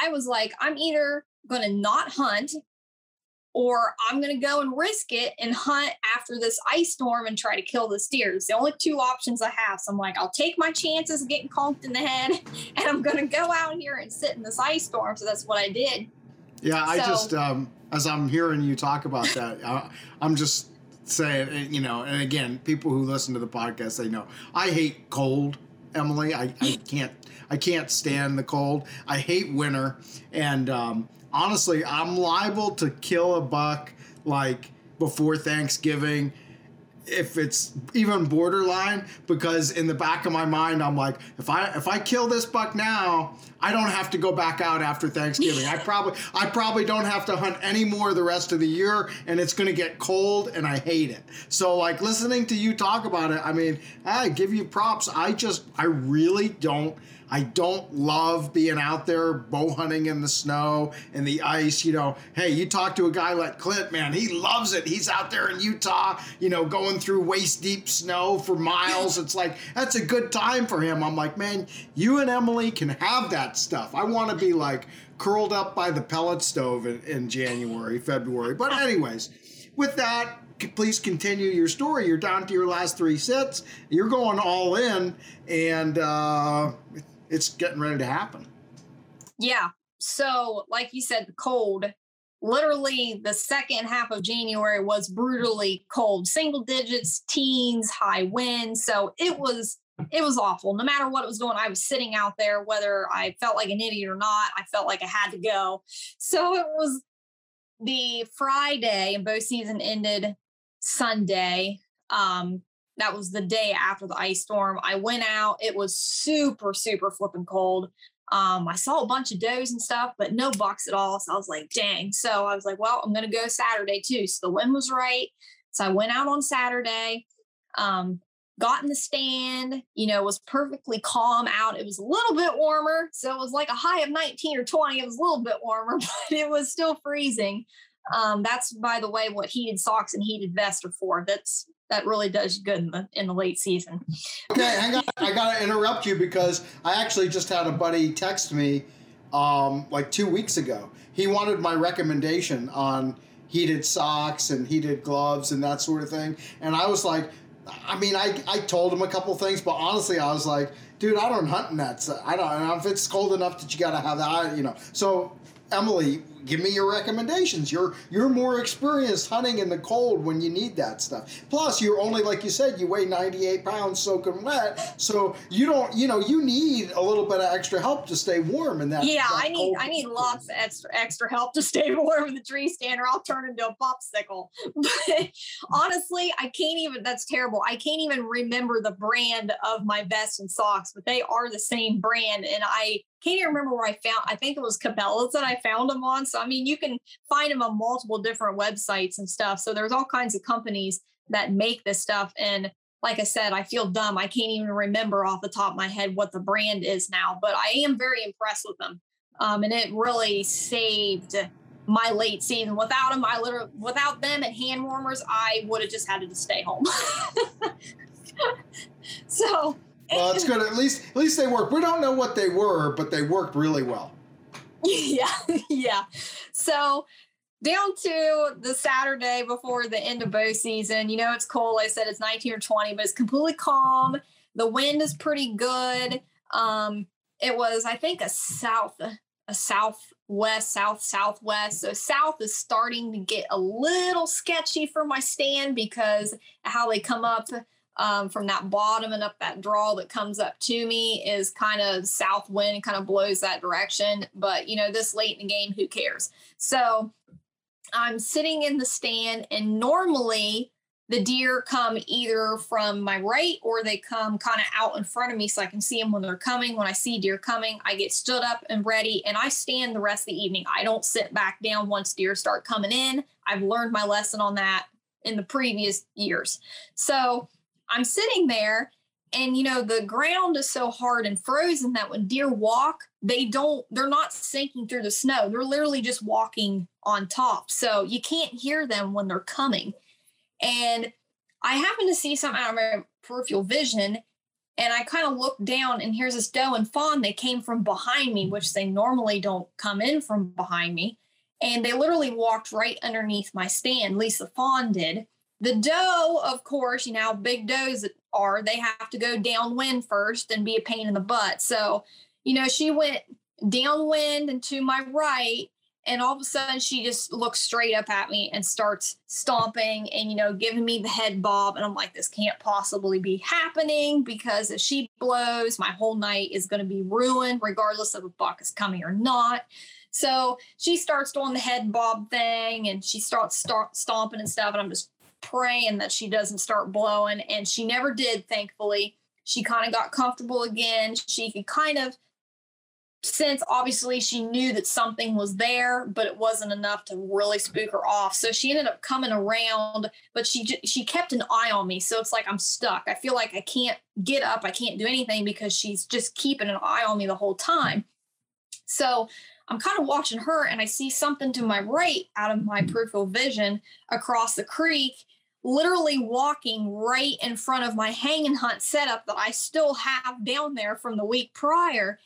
I was like, I'm either going to not hunt or I'm going to go and risk it and hunt after this ice storm and try to kill the steers. The only two options I have. So I'm like, I'll take my chances of getting conked in the head and I'm going to go out here and sit in this ice storm. So that's what I did. Yeah, I so, just, um, as I'm hearing you talk about that, I, I'm just saying, you know, and again, people who listen to the podcast, they know I hate cold, Emily. I, I can't. I can't stand the cold. I hate winter, and um, honestly, I'm liable to kill a buck like before Thanksgiving if it's even borderline because in the back of my mind I'm like if I if I kill this buck now I don't have to go back out after Thanksgiving. I probably I probably don't have to hunt anymore the rest of the year and it's going to get cold and I hate it. So like listening to you talk about it I mean I give you props. I just I really don't I don't love being out there bow hunting in the snow and the ice. You know, hey, you talk to a guy like Clint, man, he loves it. He's out there in Utah, you know, going through waist deep snow for miles. It's like, that's a good time for him. I'm like, man, you and Emily can have that stuff. I want to be like curled up by the pellet stove in, in January, February. But, anyways, with that, please continue your story. You're down to your last three sets. You're going all in, and uh, it's getting ready to happen. Yeah. So, like you said, the cold, literally the second half of January was brutally cold, single digits, teens, high winds. So it was it was awful. No matter what it was doing, I was sitting out there, whether I felt like an idiot or not, I felt like I had to go. So it was the Friday and bow season ended Sunday. Um, that was the day after the ice storm. I went out. It was super, super flipping cold. Um, I saw a bunch of does and stuff, but no bucks at all. So I was like, dang. So I was like, well, I'm going to go Saturday too. So the wind was right. So I went out on Saturday, um, got in the stand, you know, was perfectly calm out. It was a little bit warmer. So it was like a high of 19 or 20. It was a little bit warmer, but it was still freezing. Um, that's by the way what heated socks and heated vest are for. That's that really does good in the in the late season. Okay, hang on. I gotta interrupt you because I actually just had a buddy text me um, like two weeks ago. He wanted my recommendation on heated socks and heated gloves and that sort of thing. And I was like, I mean, I, I told him a couple things, but honestly, I was like, dude, I don't hunt in that. I don't. And if it's cold enough that you gotta have that, you know. So Emily, give me your recommendations. You're you're more experienced hunting in the cold when you need that stuff. Plus, you're only like you said, you weigh 98 pounds soaking wet, so you don't you know you need a little bit of extra help to stay warm in that. Yeah, that I need I need lots of extra extra help to stay warm in the tree stand, or I'll turn into a popsicle. But honestly, I can't even. That's terrible. I can't even remember the brand of my vest and socks, but they are the same brand, and I can't even remember where I found. I think it was Cabela's that I found them on. So I mean, you can find them on multiple different websites and stuff. So there's all kinds of companies that make this stuff. And like I said, I feel dumb. I can't even remember off the top of my head what the brand is now, but I am very impressed with them. Um, and it really saved my late season. Without them, I literally without them and hand warmers, I would have just had to stay home. so well, it's good. At least at least they work. We don't know what they were, but they worked really well. Yeah, yeah. So down to the Saturday before the end of bow season. You know, it's cold. I said it's 19 or 20, but it's completely calm. The wind is pretty good. Um, it was, I think, a south, a southwest, south, southwest. So south is starting to get a little sketchy for my stand because how they come up um, from that bottom and up that draw that comes up to me is kind of south wind, kind of blows that direction. But you know, this late in the game, who cares? So I'm sitting in the stand, and normally the deer come either from my right or they come kind of out in front of me so I can see them when they're coming. When I see deer coming, I get stood up and ready and I stand the rest of the evening. I don't sit back down once deer start coming in. I've learned my lesson on that in the previous years. So I'm sitting there and you know the ground is so hard and frozen that when deer walk they don't they're not sinking through the snow. They're literally just walking on top. So you can't hear them when they're coming. And i happen to see something out of my peripheral vision and i kind of look down and here's this doe and fawn. They came from behind me which they normally don't come in from behind me. And they literally walked right underneath my stand the fawn did the doe, of course, you know, how big does are, they have to go downwind first and be a pain in the butt. So, you know, she went downwind and to my right, and all of a sudden she just looks straight up at me and starts stomping and, you know, giving me the head bob. And I'm like, this can't possibly be happening because if she blows, my whole night is going to be ruined, regardless of a buck is coming or not. So she starts doing the head bob thing and she starts start stomping and stuff. And I'm just praying that she doesn't start blowing. And she never did, thankfully. She kind of got comfortable again. She could kind of sense, obviously, she knew that something was there, but it wasn't enough to really spook her off. So she ended up coming around, but she she kept an eye on me. So it's like I'm stuck. I feel like I can't get up. I can't do anything because she's just keeping an eye on me the whole time. So I'm kind of watching her and I see something to my right out of my peripheral vision across the creek, literally walking right in front of my hang and hunt setup that I still have down there from the week prior.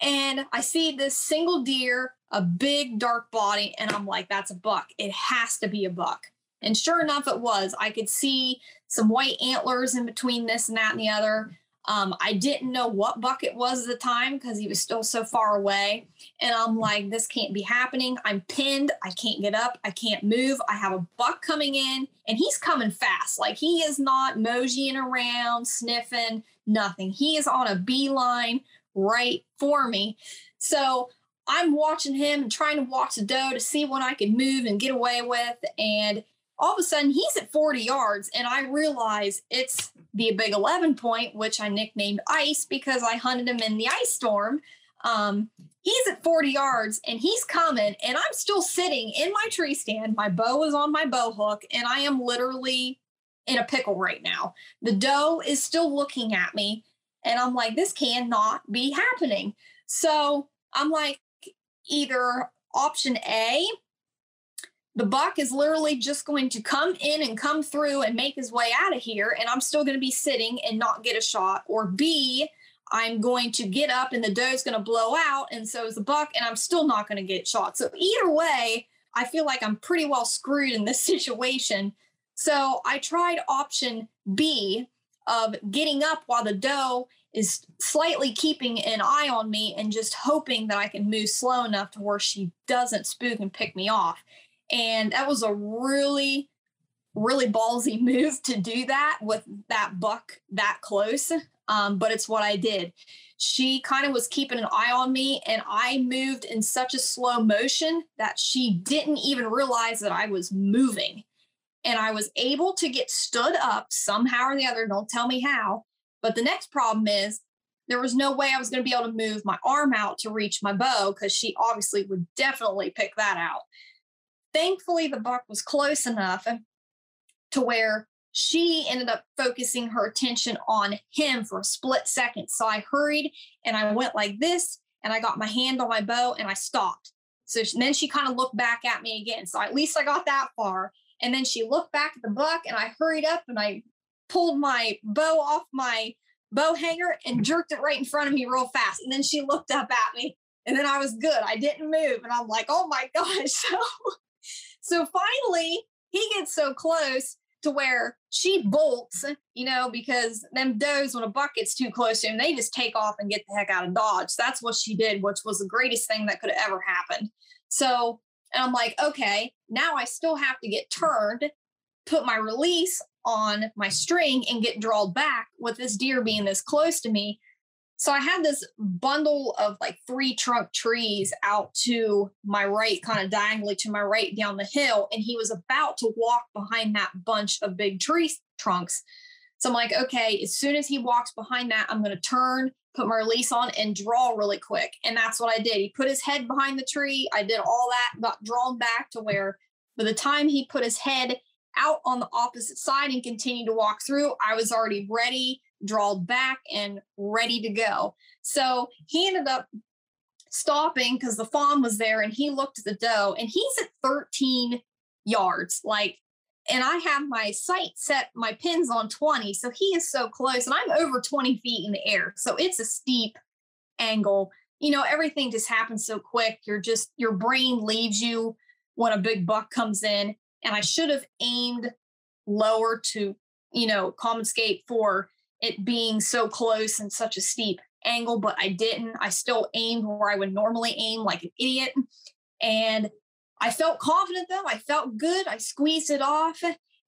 And I see this single deer, a big dark body, and I'm like, that's a buck. It has to be a buck. And sure enough, it was. I could see some white antlers in between this and that and the other. Um, I didn't know what bucket was at the time because he was still so far away. And I'm like, this can't be happening. I'm pinned. I can't get up. I can't move. I have a buck coming in and he's coming fast. Like he is not moseying around, sniffing, nothing. He is on a beeline right for me. So I'm watching him and trying to watch the doe to see what I can move and get away with. And all of a sudden he's at 40 yards and I realize it's the big 11 point, which I nicknamed Ice because I hunted him in the ice storm. Um, he's at 40 yards and he's coming and I'm still sitting in my tree stand. My bow is on my bow hook and I am literally in a pickle right now. The doe is still looking at me and I'm like, this cannot be happening. So I'm like, either option A, the buck is literally just going to come in and come through and make his way out of here and i'm still going to be sitting and not get a shot. Or b i'm going to get up and the doe's going to blow out and so is the buck and i'm still not going to get shot. So either way i feel like i'm pretty well screwed in this situation. So i tried option b of getting up while the doe is slightly keeping an eye on me and just hoping that I can move slow enough to where she doesn't spook and pick me off. And that was a really, really ballsy move to do that with that buck that close. Um, but it's what I did. She kind of was keeping an eye on me, and I moved in such a slow motion that she didn't even realize that I was moving. And I was able to get stood up somehow or the other. Don't tell me how. But the next problem is there was no way I was going to be able to move my arm out to reach my bow because she obviously would definitely pick that out. Thankfully, the buck was close enough to where she ended up focusing her attention on him for a split second. So I hurried and I went like this and I got my hand on my bow and I stopped. So then she kind of looked back at me again. So at least I got that far. And then she looked back at the buck and I hurried up and I pulled my bow off my bow hanger and jerked it right in front of me real fast. And then she looked up at me and then I was good. I didn't move. And I'm like, oh my gosh. So, so finally he gets so close to where she bolts, you know, because them does when a buck gets too close to him, they just take off and get the heck out of Dodge. That's what she did, which was the greatest thing that could have ever happened. So, and I'm like, okay, now I still have to get turned, put my release on my string and get drawn back with this deer being this close to me. So I had this bundle of like three trunk trees out to my right, kind of diagonally to my right down the hill. And he was about to walk behind that bunch of big tree trunks. So I'm like, okay, as soon as he walks behind that, I'm going to turn, put my release on, and draw really quick. And that's what I did. He put his head behind the tree. I did all that, got drawn back to where by the time he put his head out on the opposite side and continued to walk through, I was already ready drawled back and ready to go. So he ended up stopping because the fawn was there and he looked at the doe and he's at 13 yards. Like, and I have my sight set, my pins on 20. So he is so close and I'm over 20 feet in the air. So it's a steep angle. You know, everything just happens so quick. You're just, your brain leaves you when a big buck comes in. And I should have aimed lower to, you know, compensate for it being so close and such a steep angle, but I didn't. I still aimed where I would normally aim like an idiot. And I felt confident though. I felt good. I squeezed it off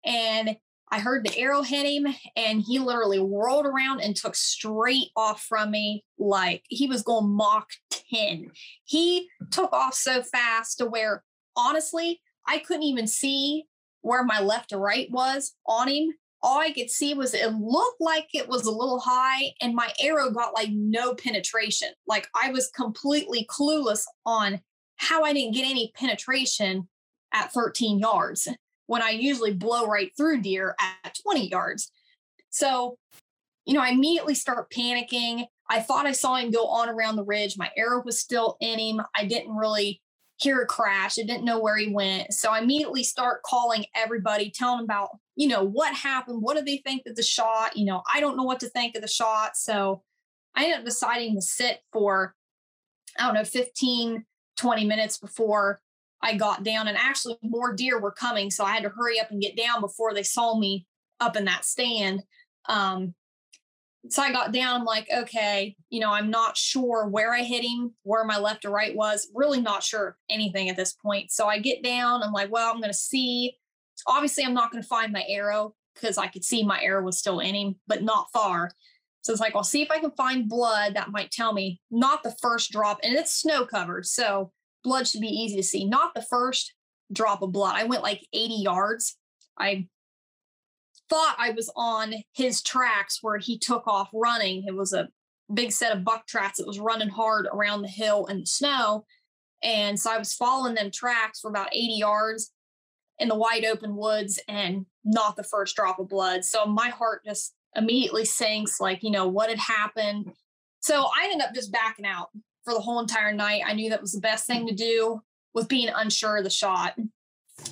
and I heard the arrow hit him and he literally whirled around and took straight off from me like he was going Mach 10. He took off so fast to where honestly, I couldn't even see where my left or right was on him all I could see was it looked like it was a little high, and my arrow got like no penetration. Like I was completely clueless on how I didn't get any penetration at 13 yards when I usually blow right through deer at 20 yards. So, you know, I immediately start panicking. I thought I saw him go on around the ridge. My arrow was still in him. I didn't really hear a crash. I didn't know where he went. So I immediately start calling everybody, telling them about, you know, what happened. What do they think of the shot? You know, I don't know what to think of the shot. So I ended up deciding to sit for, I don't know, 15, 20 minutes before I got down. And actually, more deer were coming. So I had to hurry up and get down before they saw me up in that stand. Um, so I got down, like, okay, you know, I'm not sure where I hit him, where my left or right was, really not sure anything at this point. So I get down, I'm like, well, I'm going to see. Obviously, I'm not going to find my arrow because I could see my arrow was still in him, but not far. So it's like, I'll see if I can find blood that might tell me not the first drop, and it's snow covered. So blood should be easy to see, not the first drop of blood. I went like 80 yards. I thought I was on his tracks where he took off running. It was a big set of buck tracks that was running hard around the hill in the snow. And so I was following them tracks for about 80 yards in the wide open woods and not the first drop of blood. So my heart just immediately sinks like, you know, what had happened. So I ended up just backing out for the whole entire night. I knew that was the best thing to do with being unsure of the shot.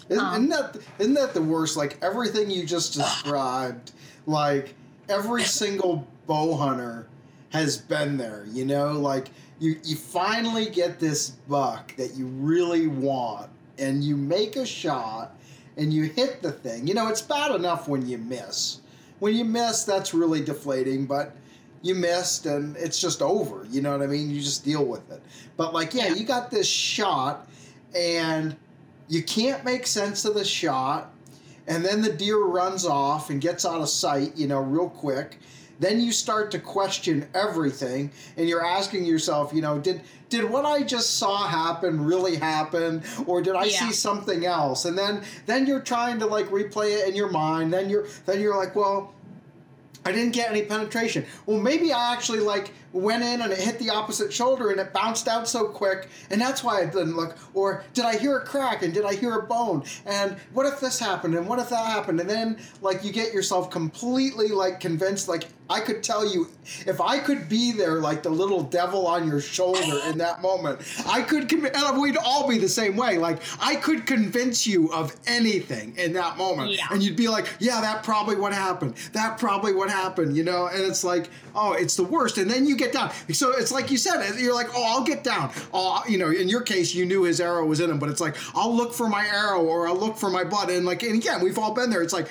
Isn't, um, isn't, that isn't that the worst? Like everything you just described, like every single bow hunter has been there. You know, like you you finally get this buck that you really want, and you make a shot, and you hit the thing. You know, it's bad enough when you miss. When you miss, that's really deflating, but you missed and it's just over. You know what I mean? You just deal with it. But like, yeah, yeah. you got this shot and you can't make sense of the shot, and then the deer runs off and gets out of sight, you know, real quick. Then you start to question everything, and you're asking yourself, you know, did did what I just saw happen really happen, or did I yeah. see something else? And then then you're trying to like replay it in your mind. Then you're then you're like, well, I didn't get any penetration. Well, maybe I actually like went in and it hit the opposite shoulder and it bounced out so quick, and that's why it didn't look. Or did I hear a crack and did I hear a bone? And what if this happened and what if that happened? And then like you get yourself completely like convinced like I could tell you if I could be there like the little devil on your shoulder in that moment, I could and we'd all be the same way. Like I could convince you of anything in that moment. Yeah. And you'd be like, yeah, that probably what happened. That probably what happened, you know? And it's like, oh, it's the worst. And then you get down. So it's like you said, you're like, oh, I'll get down. Oh, you know, in your case, you knew his arrow was in him, but it's like, I'll look for my arrow or I'll look for my blood. And like, and again, we've all been there. It's like,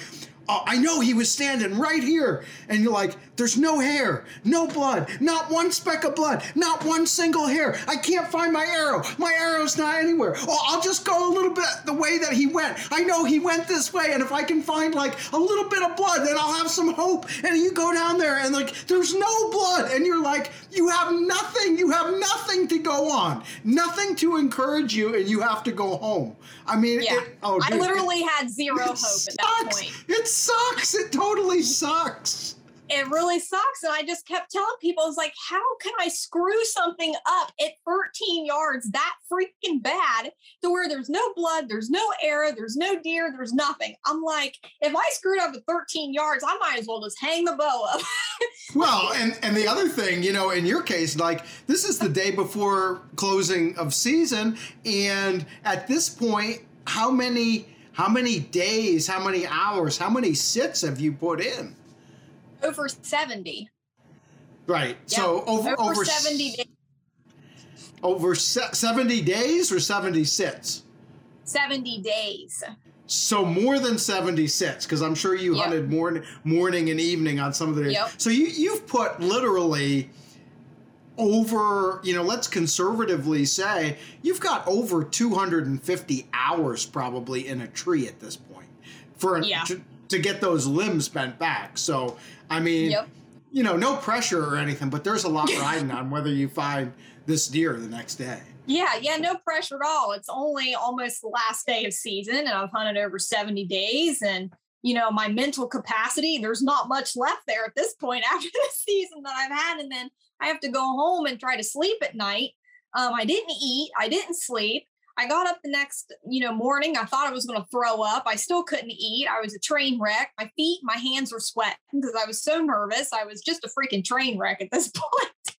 oh, I know he was standing right here. And you're like, there's no hair, no blood, not one speck of blood, not one single hair. I can't find my arrow. My arrow's not anywhere. Oh, I'll just go a little bit the way that he went. I know he went this way, and if I can find like a little bit of blood, then I'll have some hope. And you go down there, and like, there's no blood. And you're like, you have nothing. You have nothing to go on, nothing to encourage you, and you have to go home. I mean, Yeah. it, oh, I literally it, had zero hope at that point. It sucks. It totally sucks. it really sucks. And I just kept telling people, I was like, how can I screw something up at 13 yards that freaking bad to where there's no blood, there's no arrow, there's no deer, there's nothing? I'm like, if I screwed up at 13 yards, I might as well just hang the bow up. Well, and and the other thing, you know, in your case, like this is the day before closing of season, and at this point, how many how many days, how many hours, how many sits have you put in? Over 70. Right. So over Over, over 70 days. over se- seventy days or seventy sits. 70 days. So more than 70 sits, because I'm sure you Yep. hunted morning, morning and evening on some of the days. Yep. So you you've put literally over, you know, let's conservatively say you've got over 250 hours probably in a tree at this point for Yeah. to, to get those limbs bent back. So I mean, Yep. you know, no pressure or anything, but there's a lot riding on whether you find this deer the next day. Yeah, yeah, no pressure at all. It's only almost the last day of season, and I've hunted over 70 days. And, you know, my mental capacity, there's not much left there at this point after the season that I've had. And then I have to go home and try to sleep at night. Um, I didn't eat, I didn't sleep. I got up the next, you know, morning. I thought I was going to throw up. I still couldn't eat. I was a train wreck. My feet, my hands were sweating because I was so nervous. I was just a freaking train wreck at this point.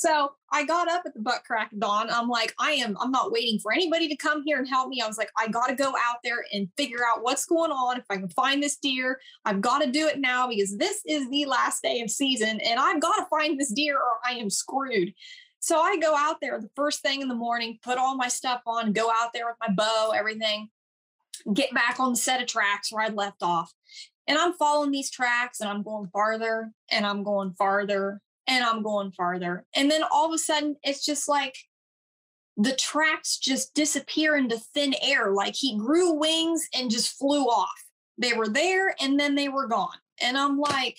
So I got up at the butt crack of dawn. I'm like, I am, I'm not waiting for anybody to come here and help me. I was like, I got to go out there and figure out what's going on. If I can find this deer, I've got to do it now because this is the last day of season and I've got to find this deer or I am screwed. So I go out there the first thing in the morning, put all my stuff on, go out there with my bow, everything, get back on the set of tracks where I'd left off. And I'm following these tracks and I'm going farther and I'm going farther and I'm going farther. And then all of a sudden, it's just like the tracks just disappear into thin air. Like he grew wings and just flew off. They were there and then they were gone. And I'm like,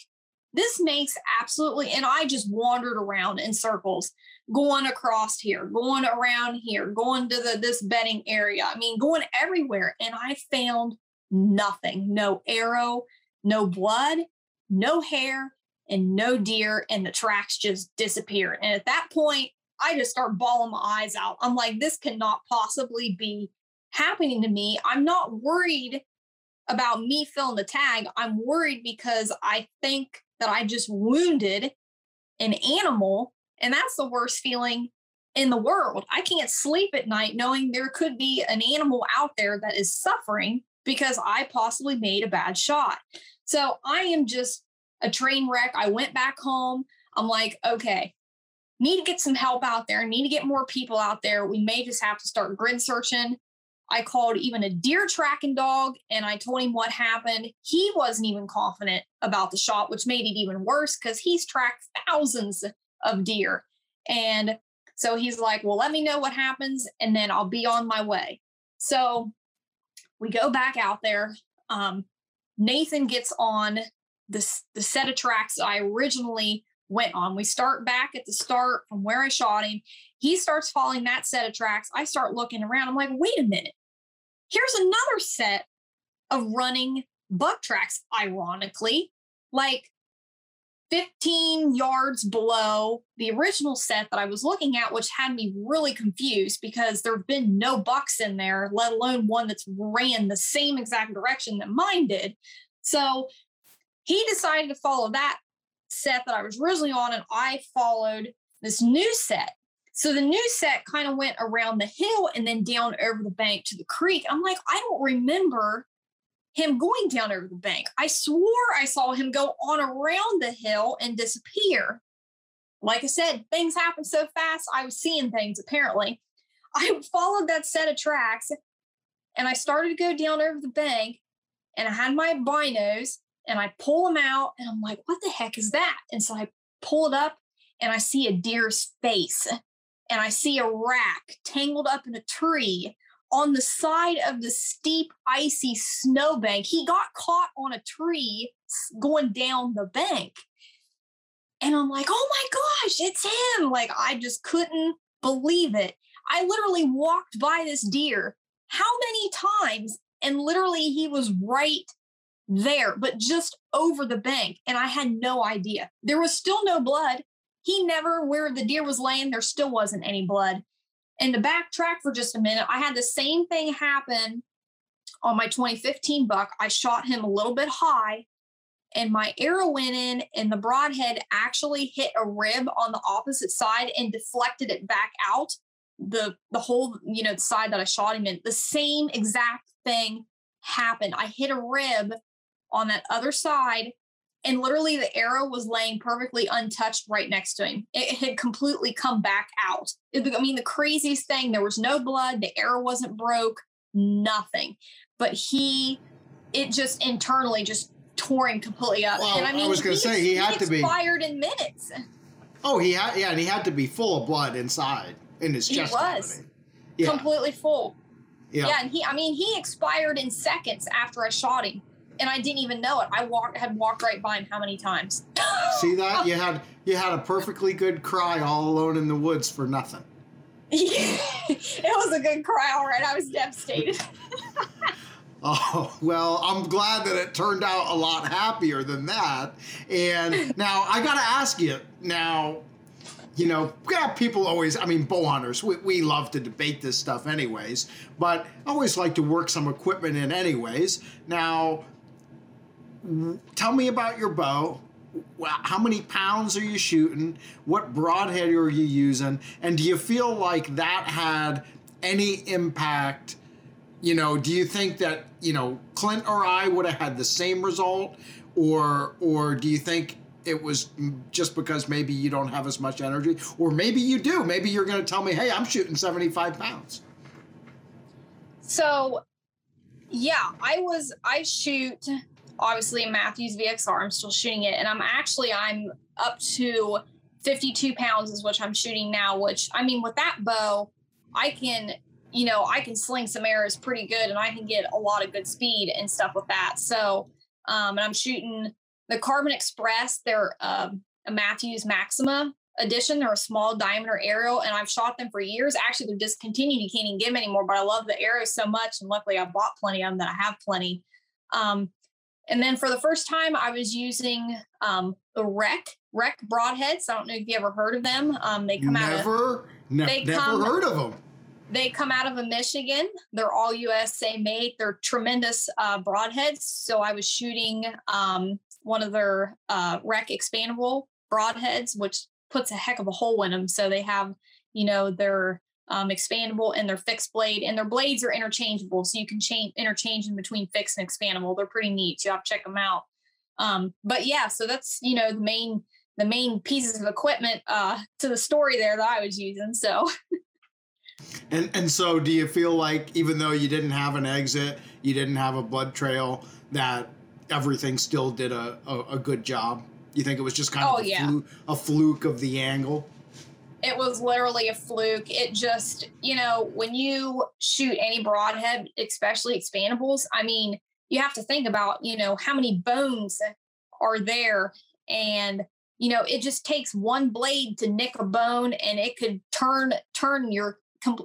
this makes absolutely, and I just wandered around in circles, going across here, going around here, going to the this bedding area. I mean, going everywhere. And I found nothing. No arrow, no blood, no hair, and no deer, and the tracks just disappeared. And at that point, I just start bawling my eyes out. I'm like, this cannot possibly be happening to me. I'm not worried about me filling the tag. I'm worried because I think that I just wounded an animal, and that's the worst feeling in the world. I can't sleep at night knowing there could be an animal out there that is suffering because I possibly made a bad shot. So I am just a train wreck. I went back home. I'm like, okay, need to get some help out there, need to get more people out there. We may just have to start grid searching. I called even a deer tracking dog and I told him what happened. He wasn't even confident about the shot, which made it even worse because he's tracked thousands of deer. And so he's like, Well, let me know what happens and then I'll be on my way. So we go back out there. Um, Nathan gets on the, the set of tracks I originally went on. We start back at the start from where I shot him. He starts following that set of tracks. I start looking around. I'm like, wait a minute. Here's another set of running buck tracks, ironically. Like 15 yards below the original set that I was looking at, which had me really confused because there have been no bucks in there, let alone one that's ran the same exact direction that mine did. So he decided to follow that set that I was originally on, and I followed this new set. So the new set kind of went around the hill and then down over the bank to the creek. I'm like, I don't remember him going down over the bank. I swore I saw him go on around the hill and disappear. Like I said, things happen so fast. I was seeing things apparently. I followed that set of tracks and I started to go down over the bank and I had my binos and I pull them out and I'm like, what the heck is that? And so I pull it up and I see a deer's face and I see a rack tangled up in a tree on the side of the steep, icy snowbank. He got caught on a tree going down the bank. And I'm like, oh my gosh, it's him. Like, I just couldn't believe it. I literally walked by this deer how many times? And literally, he was right there, but just over the bank. And I had no idea. There was still no blood. He never, where the deer was laying, there still wasn't any blood. And to backtrack for just a minute, I had the same thing happen on my 2015 buck. I shot him a little bit high, and my arrow went in, and the broadhead actually hit a rib on the opposite side and deflected it back out the the whole you know the side that I shot him in. The same exact thing happened. I hit a rib on that other side and literally the arrow was laying perfectly untouched right next to him. It had completely come back out. It, I mean, the craziest thing, there was no blood, the arrow wasn't broke, nothing. But he, it just internally just tore him completely up. Well, and I mean, I was going to say he had he to be fired in minutes. Oh, he had yeah, and he had to be full of blood inside in his chest. He was. Yeah. Completely full. yeah. Yeah, and he, I mean, he expired in seconds after I shot him, and I didn't even know it. I walked, had walked right by him how many times? See that? You had you had a perfectly good cry all alone in the woods for nothing. it was a good cry, all right. I was devastated. Oh, well, I'm glad that it turned out a lot happier than that. And now I got to ask you now, you know, yeah, people always, I mean, bow hunters, we, we love to debate this stuff anyways, but I always like to work some equipment in anyways. Now, tell me about your bow. How many pounds are you shooting? What broadhead are you using? And do you feel like that had any impact? You know, do you think that you know Clint or I would have had the same result, or or do you think it was just because maybe you don't have as much energy, or maybe you do? Maybe you're going to tell me, hey, I'm shooting 75 pounds. So, yeah, I was, I shoot obviously Mathews VXR. I'm still shooting it, and I'm actually, I'm up to 52 pounds is what I'm shooting now, which I mean, with that bow, I can, you know, I can sling some arrows pretty good and I can get a lot of good speed and stuff with that. So, um, and I'm shooting the Carbon Express. They're um, a Mathews Maxima edition. They're a small diameter arrow, and I've shot them for years. Actually, they're discontinued. You can't even get them anymore. But I love the arrows so much, and luckily I bought plenty of them that I have plenty. Um, and then for the first time, I was using um, the Rec Rec broadheads. I don't know if you ever heard of them. Um, they come out of Never, ne- they never come- heard of them. they come out of a Michigan. They're all USA made. They're tremendous uh, broadheads. So I was shooting um, one of their uh, rec expandable broadheads, which puts a heck of a hole in them. So they have, you know, they're um, expandable and they're fixed blade, and their blades are interchangeable. So you can change interchange in between fixed and expandable. They're pretty neat. So you have to check them out. Um, but yeah, so that's you know the main the main pieces of equipment uh, to the story there that I was using. So. And and so, do you feel like even though you didn't have an exit, you didn't have a blood trail, that everything still did a, a, a good job? You think it was just kind Oh, of a, yeah. fluke, a fluke of the angle? It was literally a fluke. It just, you know, when you shoot any broadhead, especially expandables, I mean, you have to think about, you know, how many bones are there. And, you know, it just takes one blade to nick a bone and it could turn, turn your,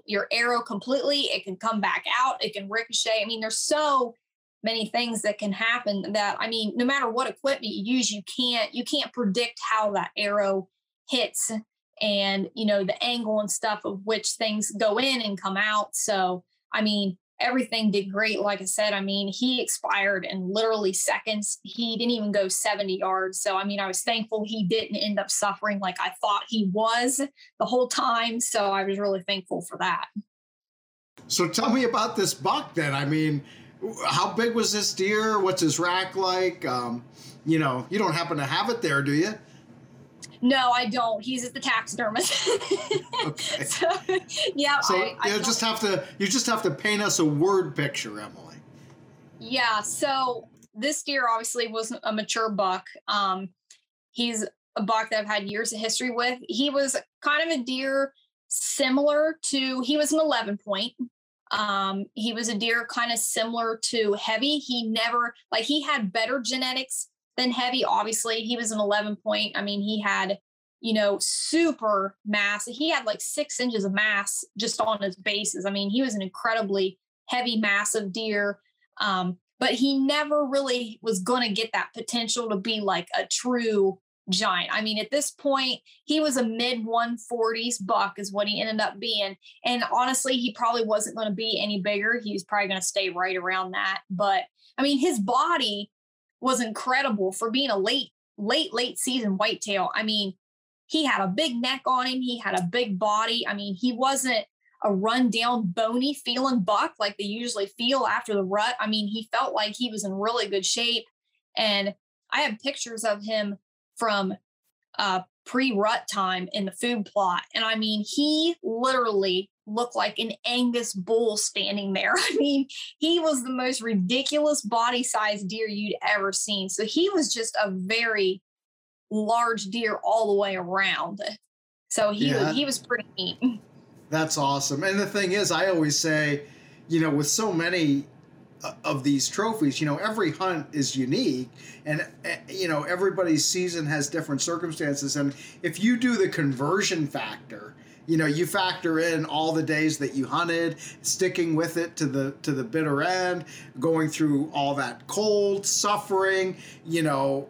your arrow completely. It can come back out. It can ricochet. I mean, there's so many things that can happen that I mean, no matter what equipment you use, you can't you can't predict how that arrow hits and you know the angle and stuff of which things go in and come out. So I mean, everything did great. Like I said, I mean, he expired in literally seconds. He didn't even go 70 yards. So, I mean, I was thankful he didn't end up suffering like I thought he was the whole time. So, I was really thankful for that. So, tell me about this buck then. I mean, how big was this deer? What's his rack like? Um, you know, you don't happen to have it there, do you? No, I don't. He's at the taxidermist. okay. So, yeah. So I, I you just have to you just have to paint us a word picture, Emily. Yeah. So this deer obviously wasn't a mature buck. Um, he's a buck that I've had years of history with. He was kind of a deer similar to he was an 11 point. Um, he was a deer kind of similar to heavy. He never like he had better genetics then heavy, obviously, he was an 11 point. I mean, he had, you know, super mass. He had like six inches of mass just on his bases. I mean, he was an incredibly heavy, massive deer. Um, but he never really was going to get that potential to be like a true giant. I mean, at this point, he was a mid 140s buck, is what he ended up being. And honestly, he probably wasn't going to be any bigger. He was probably going to stay right around that. But I mean, his body was incredible for being a late, late, late season whitetail. I mean, he had a big neck on him, he had a big body. I mean, he wasn't a run down, bony feeling buck like they usually feel after the rut. I mean, he felt like he was in really good shape. And I have pictures of him from uh, pre rut time in the food plot. And I mean, he literally looked like an Angus bull standing there. I mean, he was the most ridiculous body size deer you'd ever seen. So he was just a very large deer all the way around. So he yeah. was, he was pretty neat. That's awesome. And the thing is, I always say, you know, with so many uh, of these trophies, you know, every hunt is unique and, eh, you know, everybody's season has different circumstances. And if you do the conversion factor, you know you factor in all the days that you hunted sticking with it to the to the bitter end going through all that cold suffering you know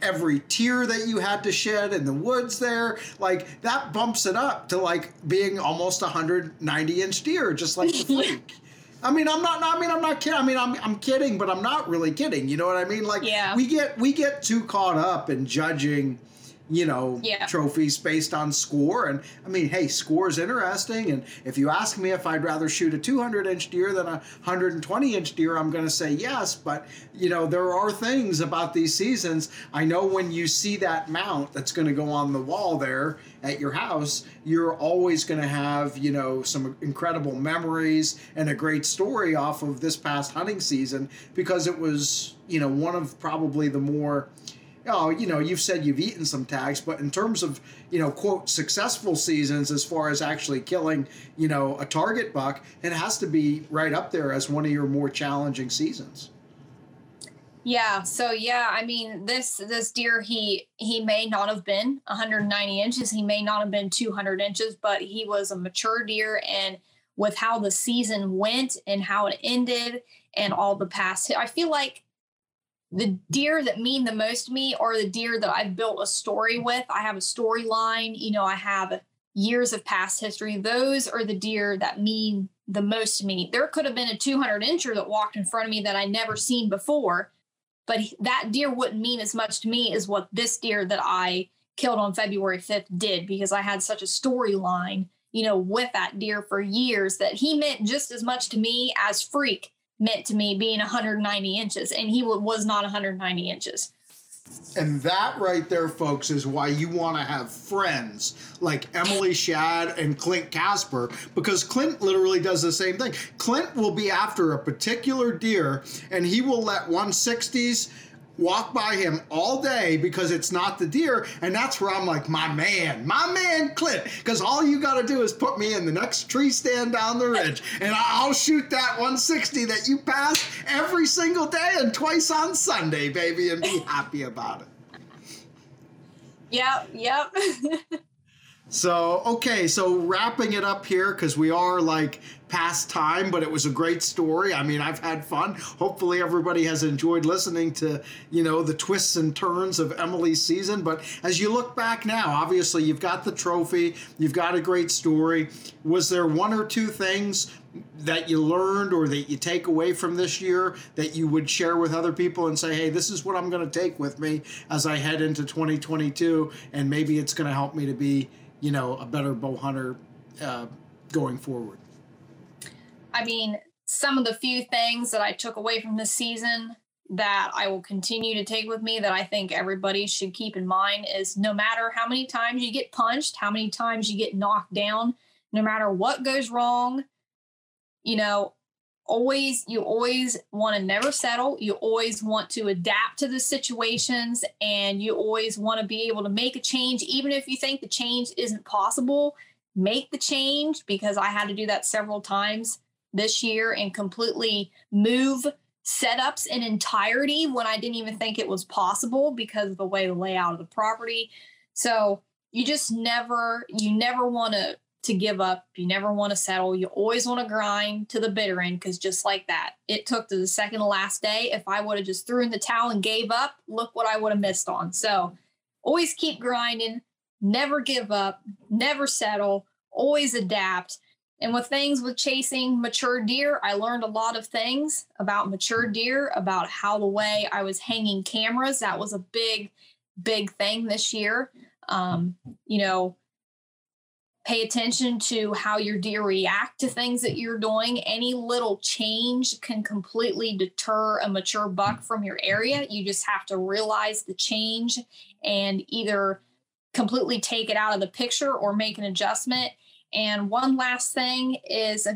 every tear that you had to shed in the woods there like that bumps it up to like being almost a 190 inch deer just like the freak I mean, I'm not. I mean, I'm not kidding. I mean, I'm. I'm kidding, but I'm not really kidding. You know what I mean? Like, yeah. we get we get too caught up in judging you know, yeah. trophies based on score. And I mean, hey, score is interesting. And if you ask me if I'd rather shoot a 200 inch deer than a 120 inch deer, I'm going to say yes. But, you know, there are things about these seasons. I know when you see that mount that's going to go on the wall there at your house, you're always going to have, you know, some incredible memories and a great story off of this past hunting season because it was, you know, one of probably the more oh, you know, you've said you've eaten some tags, but in terms of, you know, quote, successful seasons as far as actually killing, you know, a target buck, it has to be right up there as one of your more challenging seasons. Yeah, so yeah, I mean, this this deer he he may not have been 190 inches, he may not have been 200 inches, but he was a mature deer and with how the season went and how it ended and all the past I feel like the deer that mean the most to me are the deer that I've built a story with. I have a storyline, you know, I have years of past history. Those are the deer that mean the most to me. There could have been a 200 incher that walked in front of me that I never seen before, but that deer wouldn't mean as much to me as what this deer that I killed on February 5th did because I had such a storyline, you know, with that deer for years that he meant just as much to me as Freak meant to me being 190 inches, and he was not 190 inches. And that right there, folks, is why you want to have friends like Emily Shad and Clint Casper, because Clint literally does the same thing. Clint will be after a particular deer, and he will let 160s walk by him all day because it's not the deer. And that's where I'm like, my man, my man, Clint, because all you got to do is put me in the next tree stand down the ridge and I'll shoot that 160 that you passed every single day and twice on Sunday, baby, and be happy about it. Yep, yep. So, okay, so wrapping it up here, because we are like past time, but it was a great story. I mean, I've had fun. Hopefully, everybody has enjoyed listening to, you know, the twists and turns of Emily's season. But as you look back now, obviously, you've got the trophy, you've got a great story. Was there one or two things that you learned or that you take away from this year that you would share with other people and say, hey, this is what I'm going to take with me as I head into 2022, and maybe it's going to help me to be, you know, a better bow hunter uh, going forward? I mean, some of the few things that I took away from this season that I will continue to take with me that I think everybody should keep in mind is no matter how many times you get punched, how many times you get knocked down, no matter what goes wrong, you know, always you always want to never settle. You always want to adapt to the situations and you always want to be able to make a change. Even if you think the change isn't possible make the change because i had to do that several times this year and completely move setups in entirety when I didn't even think it was possible because of the way the layout of the property. So you just never, you never want to to give up. You never want to settle. You always want to grind to the bitter end because just like that, it took to the second to last day. If I would have just threw in the towel and gave up, look what I would have missed on. So always keep grinding, never give up, never settle, always adapt. And with things with chasing mature deer, I learned a lot of things about mature deer, about how the way I was hanging cameras. That was a big, big thing this year. Um, you know, pay attention to how your deer react to things that you're doing. Any little change can completely deter a mature buck from your area. You just have to realize the change and either completely take it out of the picture or make an adjustment and one last thing is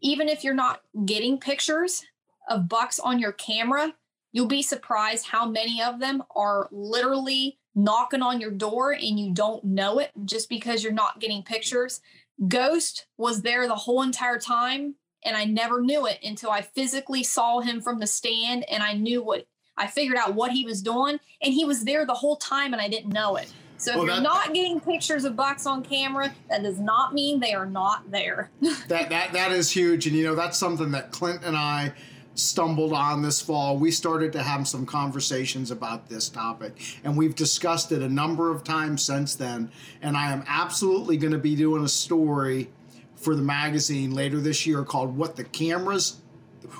even if you're not getting pictures of bucks on your camera, you'll be surprised how many of them are literally knocking on your door and you don't know it just because you're not getting pictures. Ghost was there the whole entire time and I never knew it until I physically saw him from the stand and I knew what I figured out what he was doing and he was there the whole time and I didn't know it. So if well, you're not getting pictures of bucks on camera, that does not mean they are not there. that that that is huge, and you know that's something that Clint and I stumbled on this fall. We started to have some conversations about this topic, and we've discussed it a number of times since then. And I am absolutely going to be doing a story for the magazine later this year called "What the Cameras."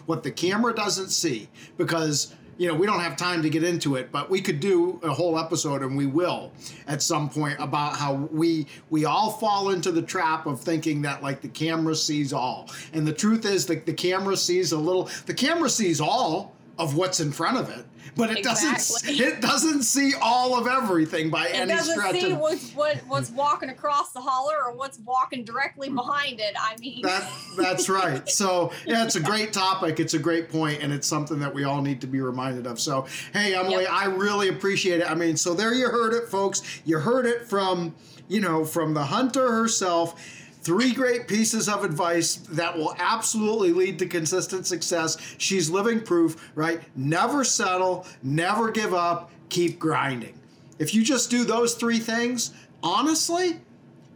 What the camera doesn't see, because you know, we don't have time to get into it, but we could do a whole episode, and we will at some point about how we we all fall into the trap of thinking that like the camera sees all, and the truth is that the camera sees a little. The camera sees all of what's in front of it but it exactly. doesn't it doesn't see all of everything by it any doesn't stretch. It doesn't see what's what, what's walking across the holler or what's walking directly behind it. I mean, that that's right. So yeah, it's a great topic. It's a great point, and it's something that we all need to be reminded of. So hey, Emily, yep. I really appreciate it. I mean, so there you heard it, folks. You heard it from you know from the hunter herself Three great pieces of advice that will absolutely lead to consistent success. She's living proof, right? Never settle, never give up, keep grinding. If you just do those three things, honestly,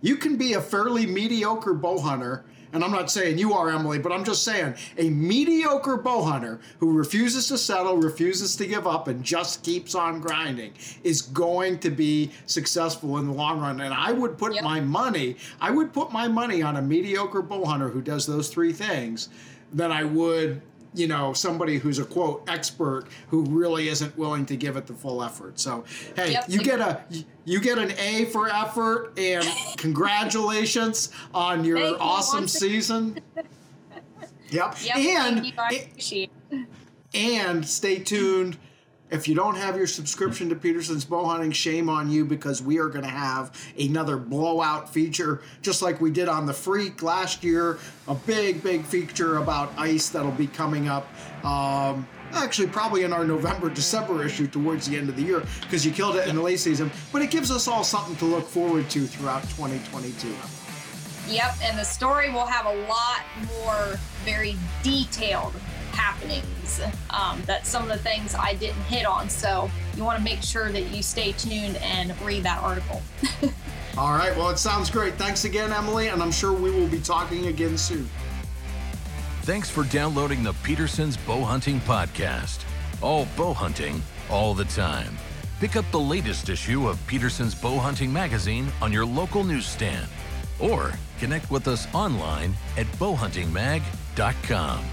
you can be a fairly mediocre bow hunter and I'm not saying you are, Emily, but I'm just saying a mediocre bow hunter who refuses to settle, refuses to give up, and just keeps on grinding is going to be successful in the long run. And I would put yep. my money, I would put my money on a mediocre bow hunter who does those three things than I would you know somebody who's a quote expert who really isn't willing to give it the full effort. So hey yep. you get a you get an a for effort and congratulations on your Thank awesome you season. Yep, yep and and stay tuned if you don't have your subscription to Petersen's Bow Hunting, shame on you because we are going to have another blowout feature, just like we did on the Freak last year. A big, big feature about ice that'll be coming up. Um, actually, probably in our November, December issue towards the end of the year because you killed it in the late season. But it gives us all something to look forward to throughout 2022. Yep, and the story will have a lot more very detailed happenings. Um, that's some of the things I didn't hit on. So you want to make sure that you stay tuned and read that article. All right. Well, it sounds great. Thanks again, Emily. And I'm sure we will be talking again soon. Thanks for downloading the Petersen's Bow Hunting Podcast. All bow hunting, all the time. Pick up the latest issue of Petersen's Bow Hunting Magazine on your local newsstand or connect with us online at bowhuntingmag.com.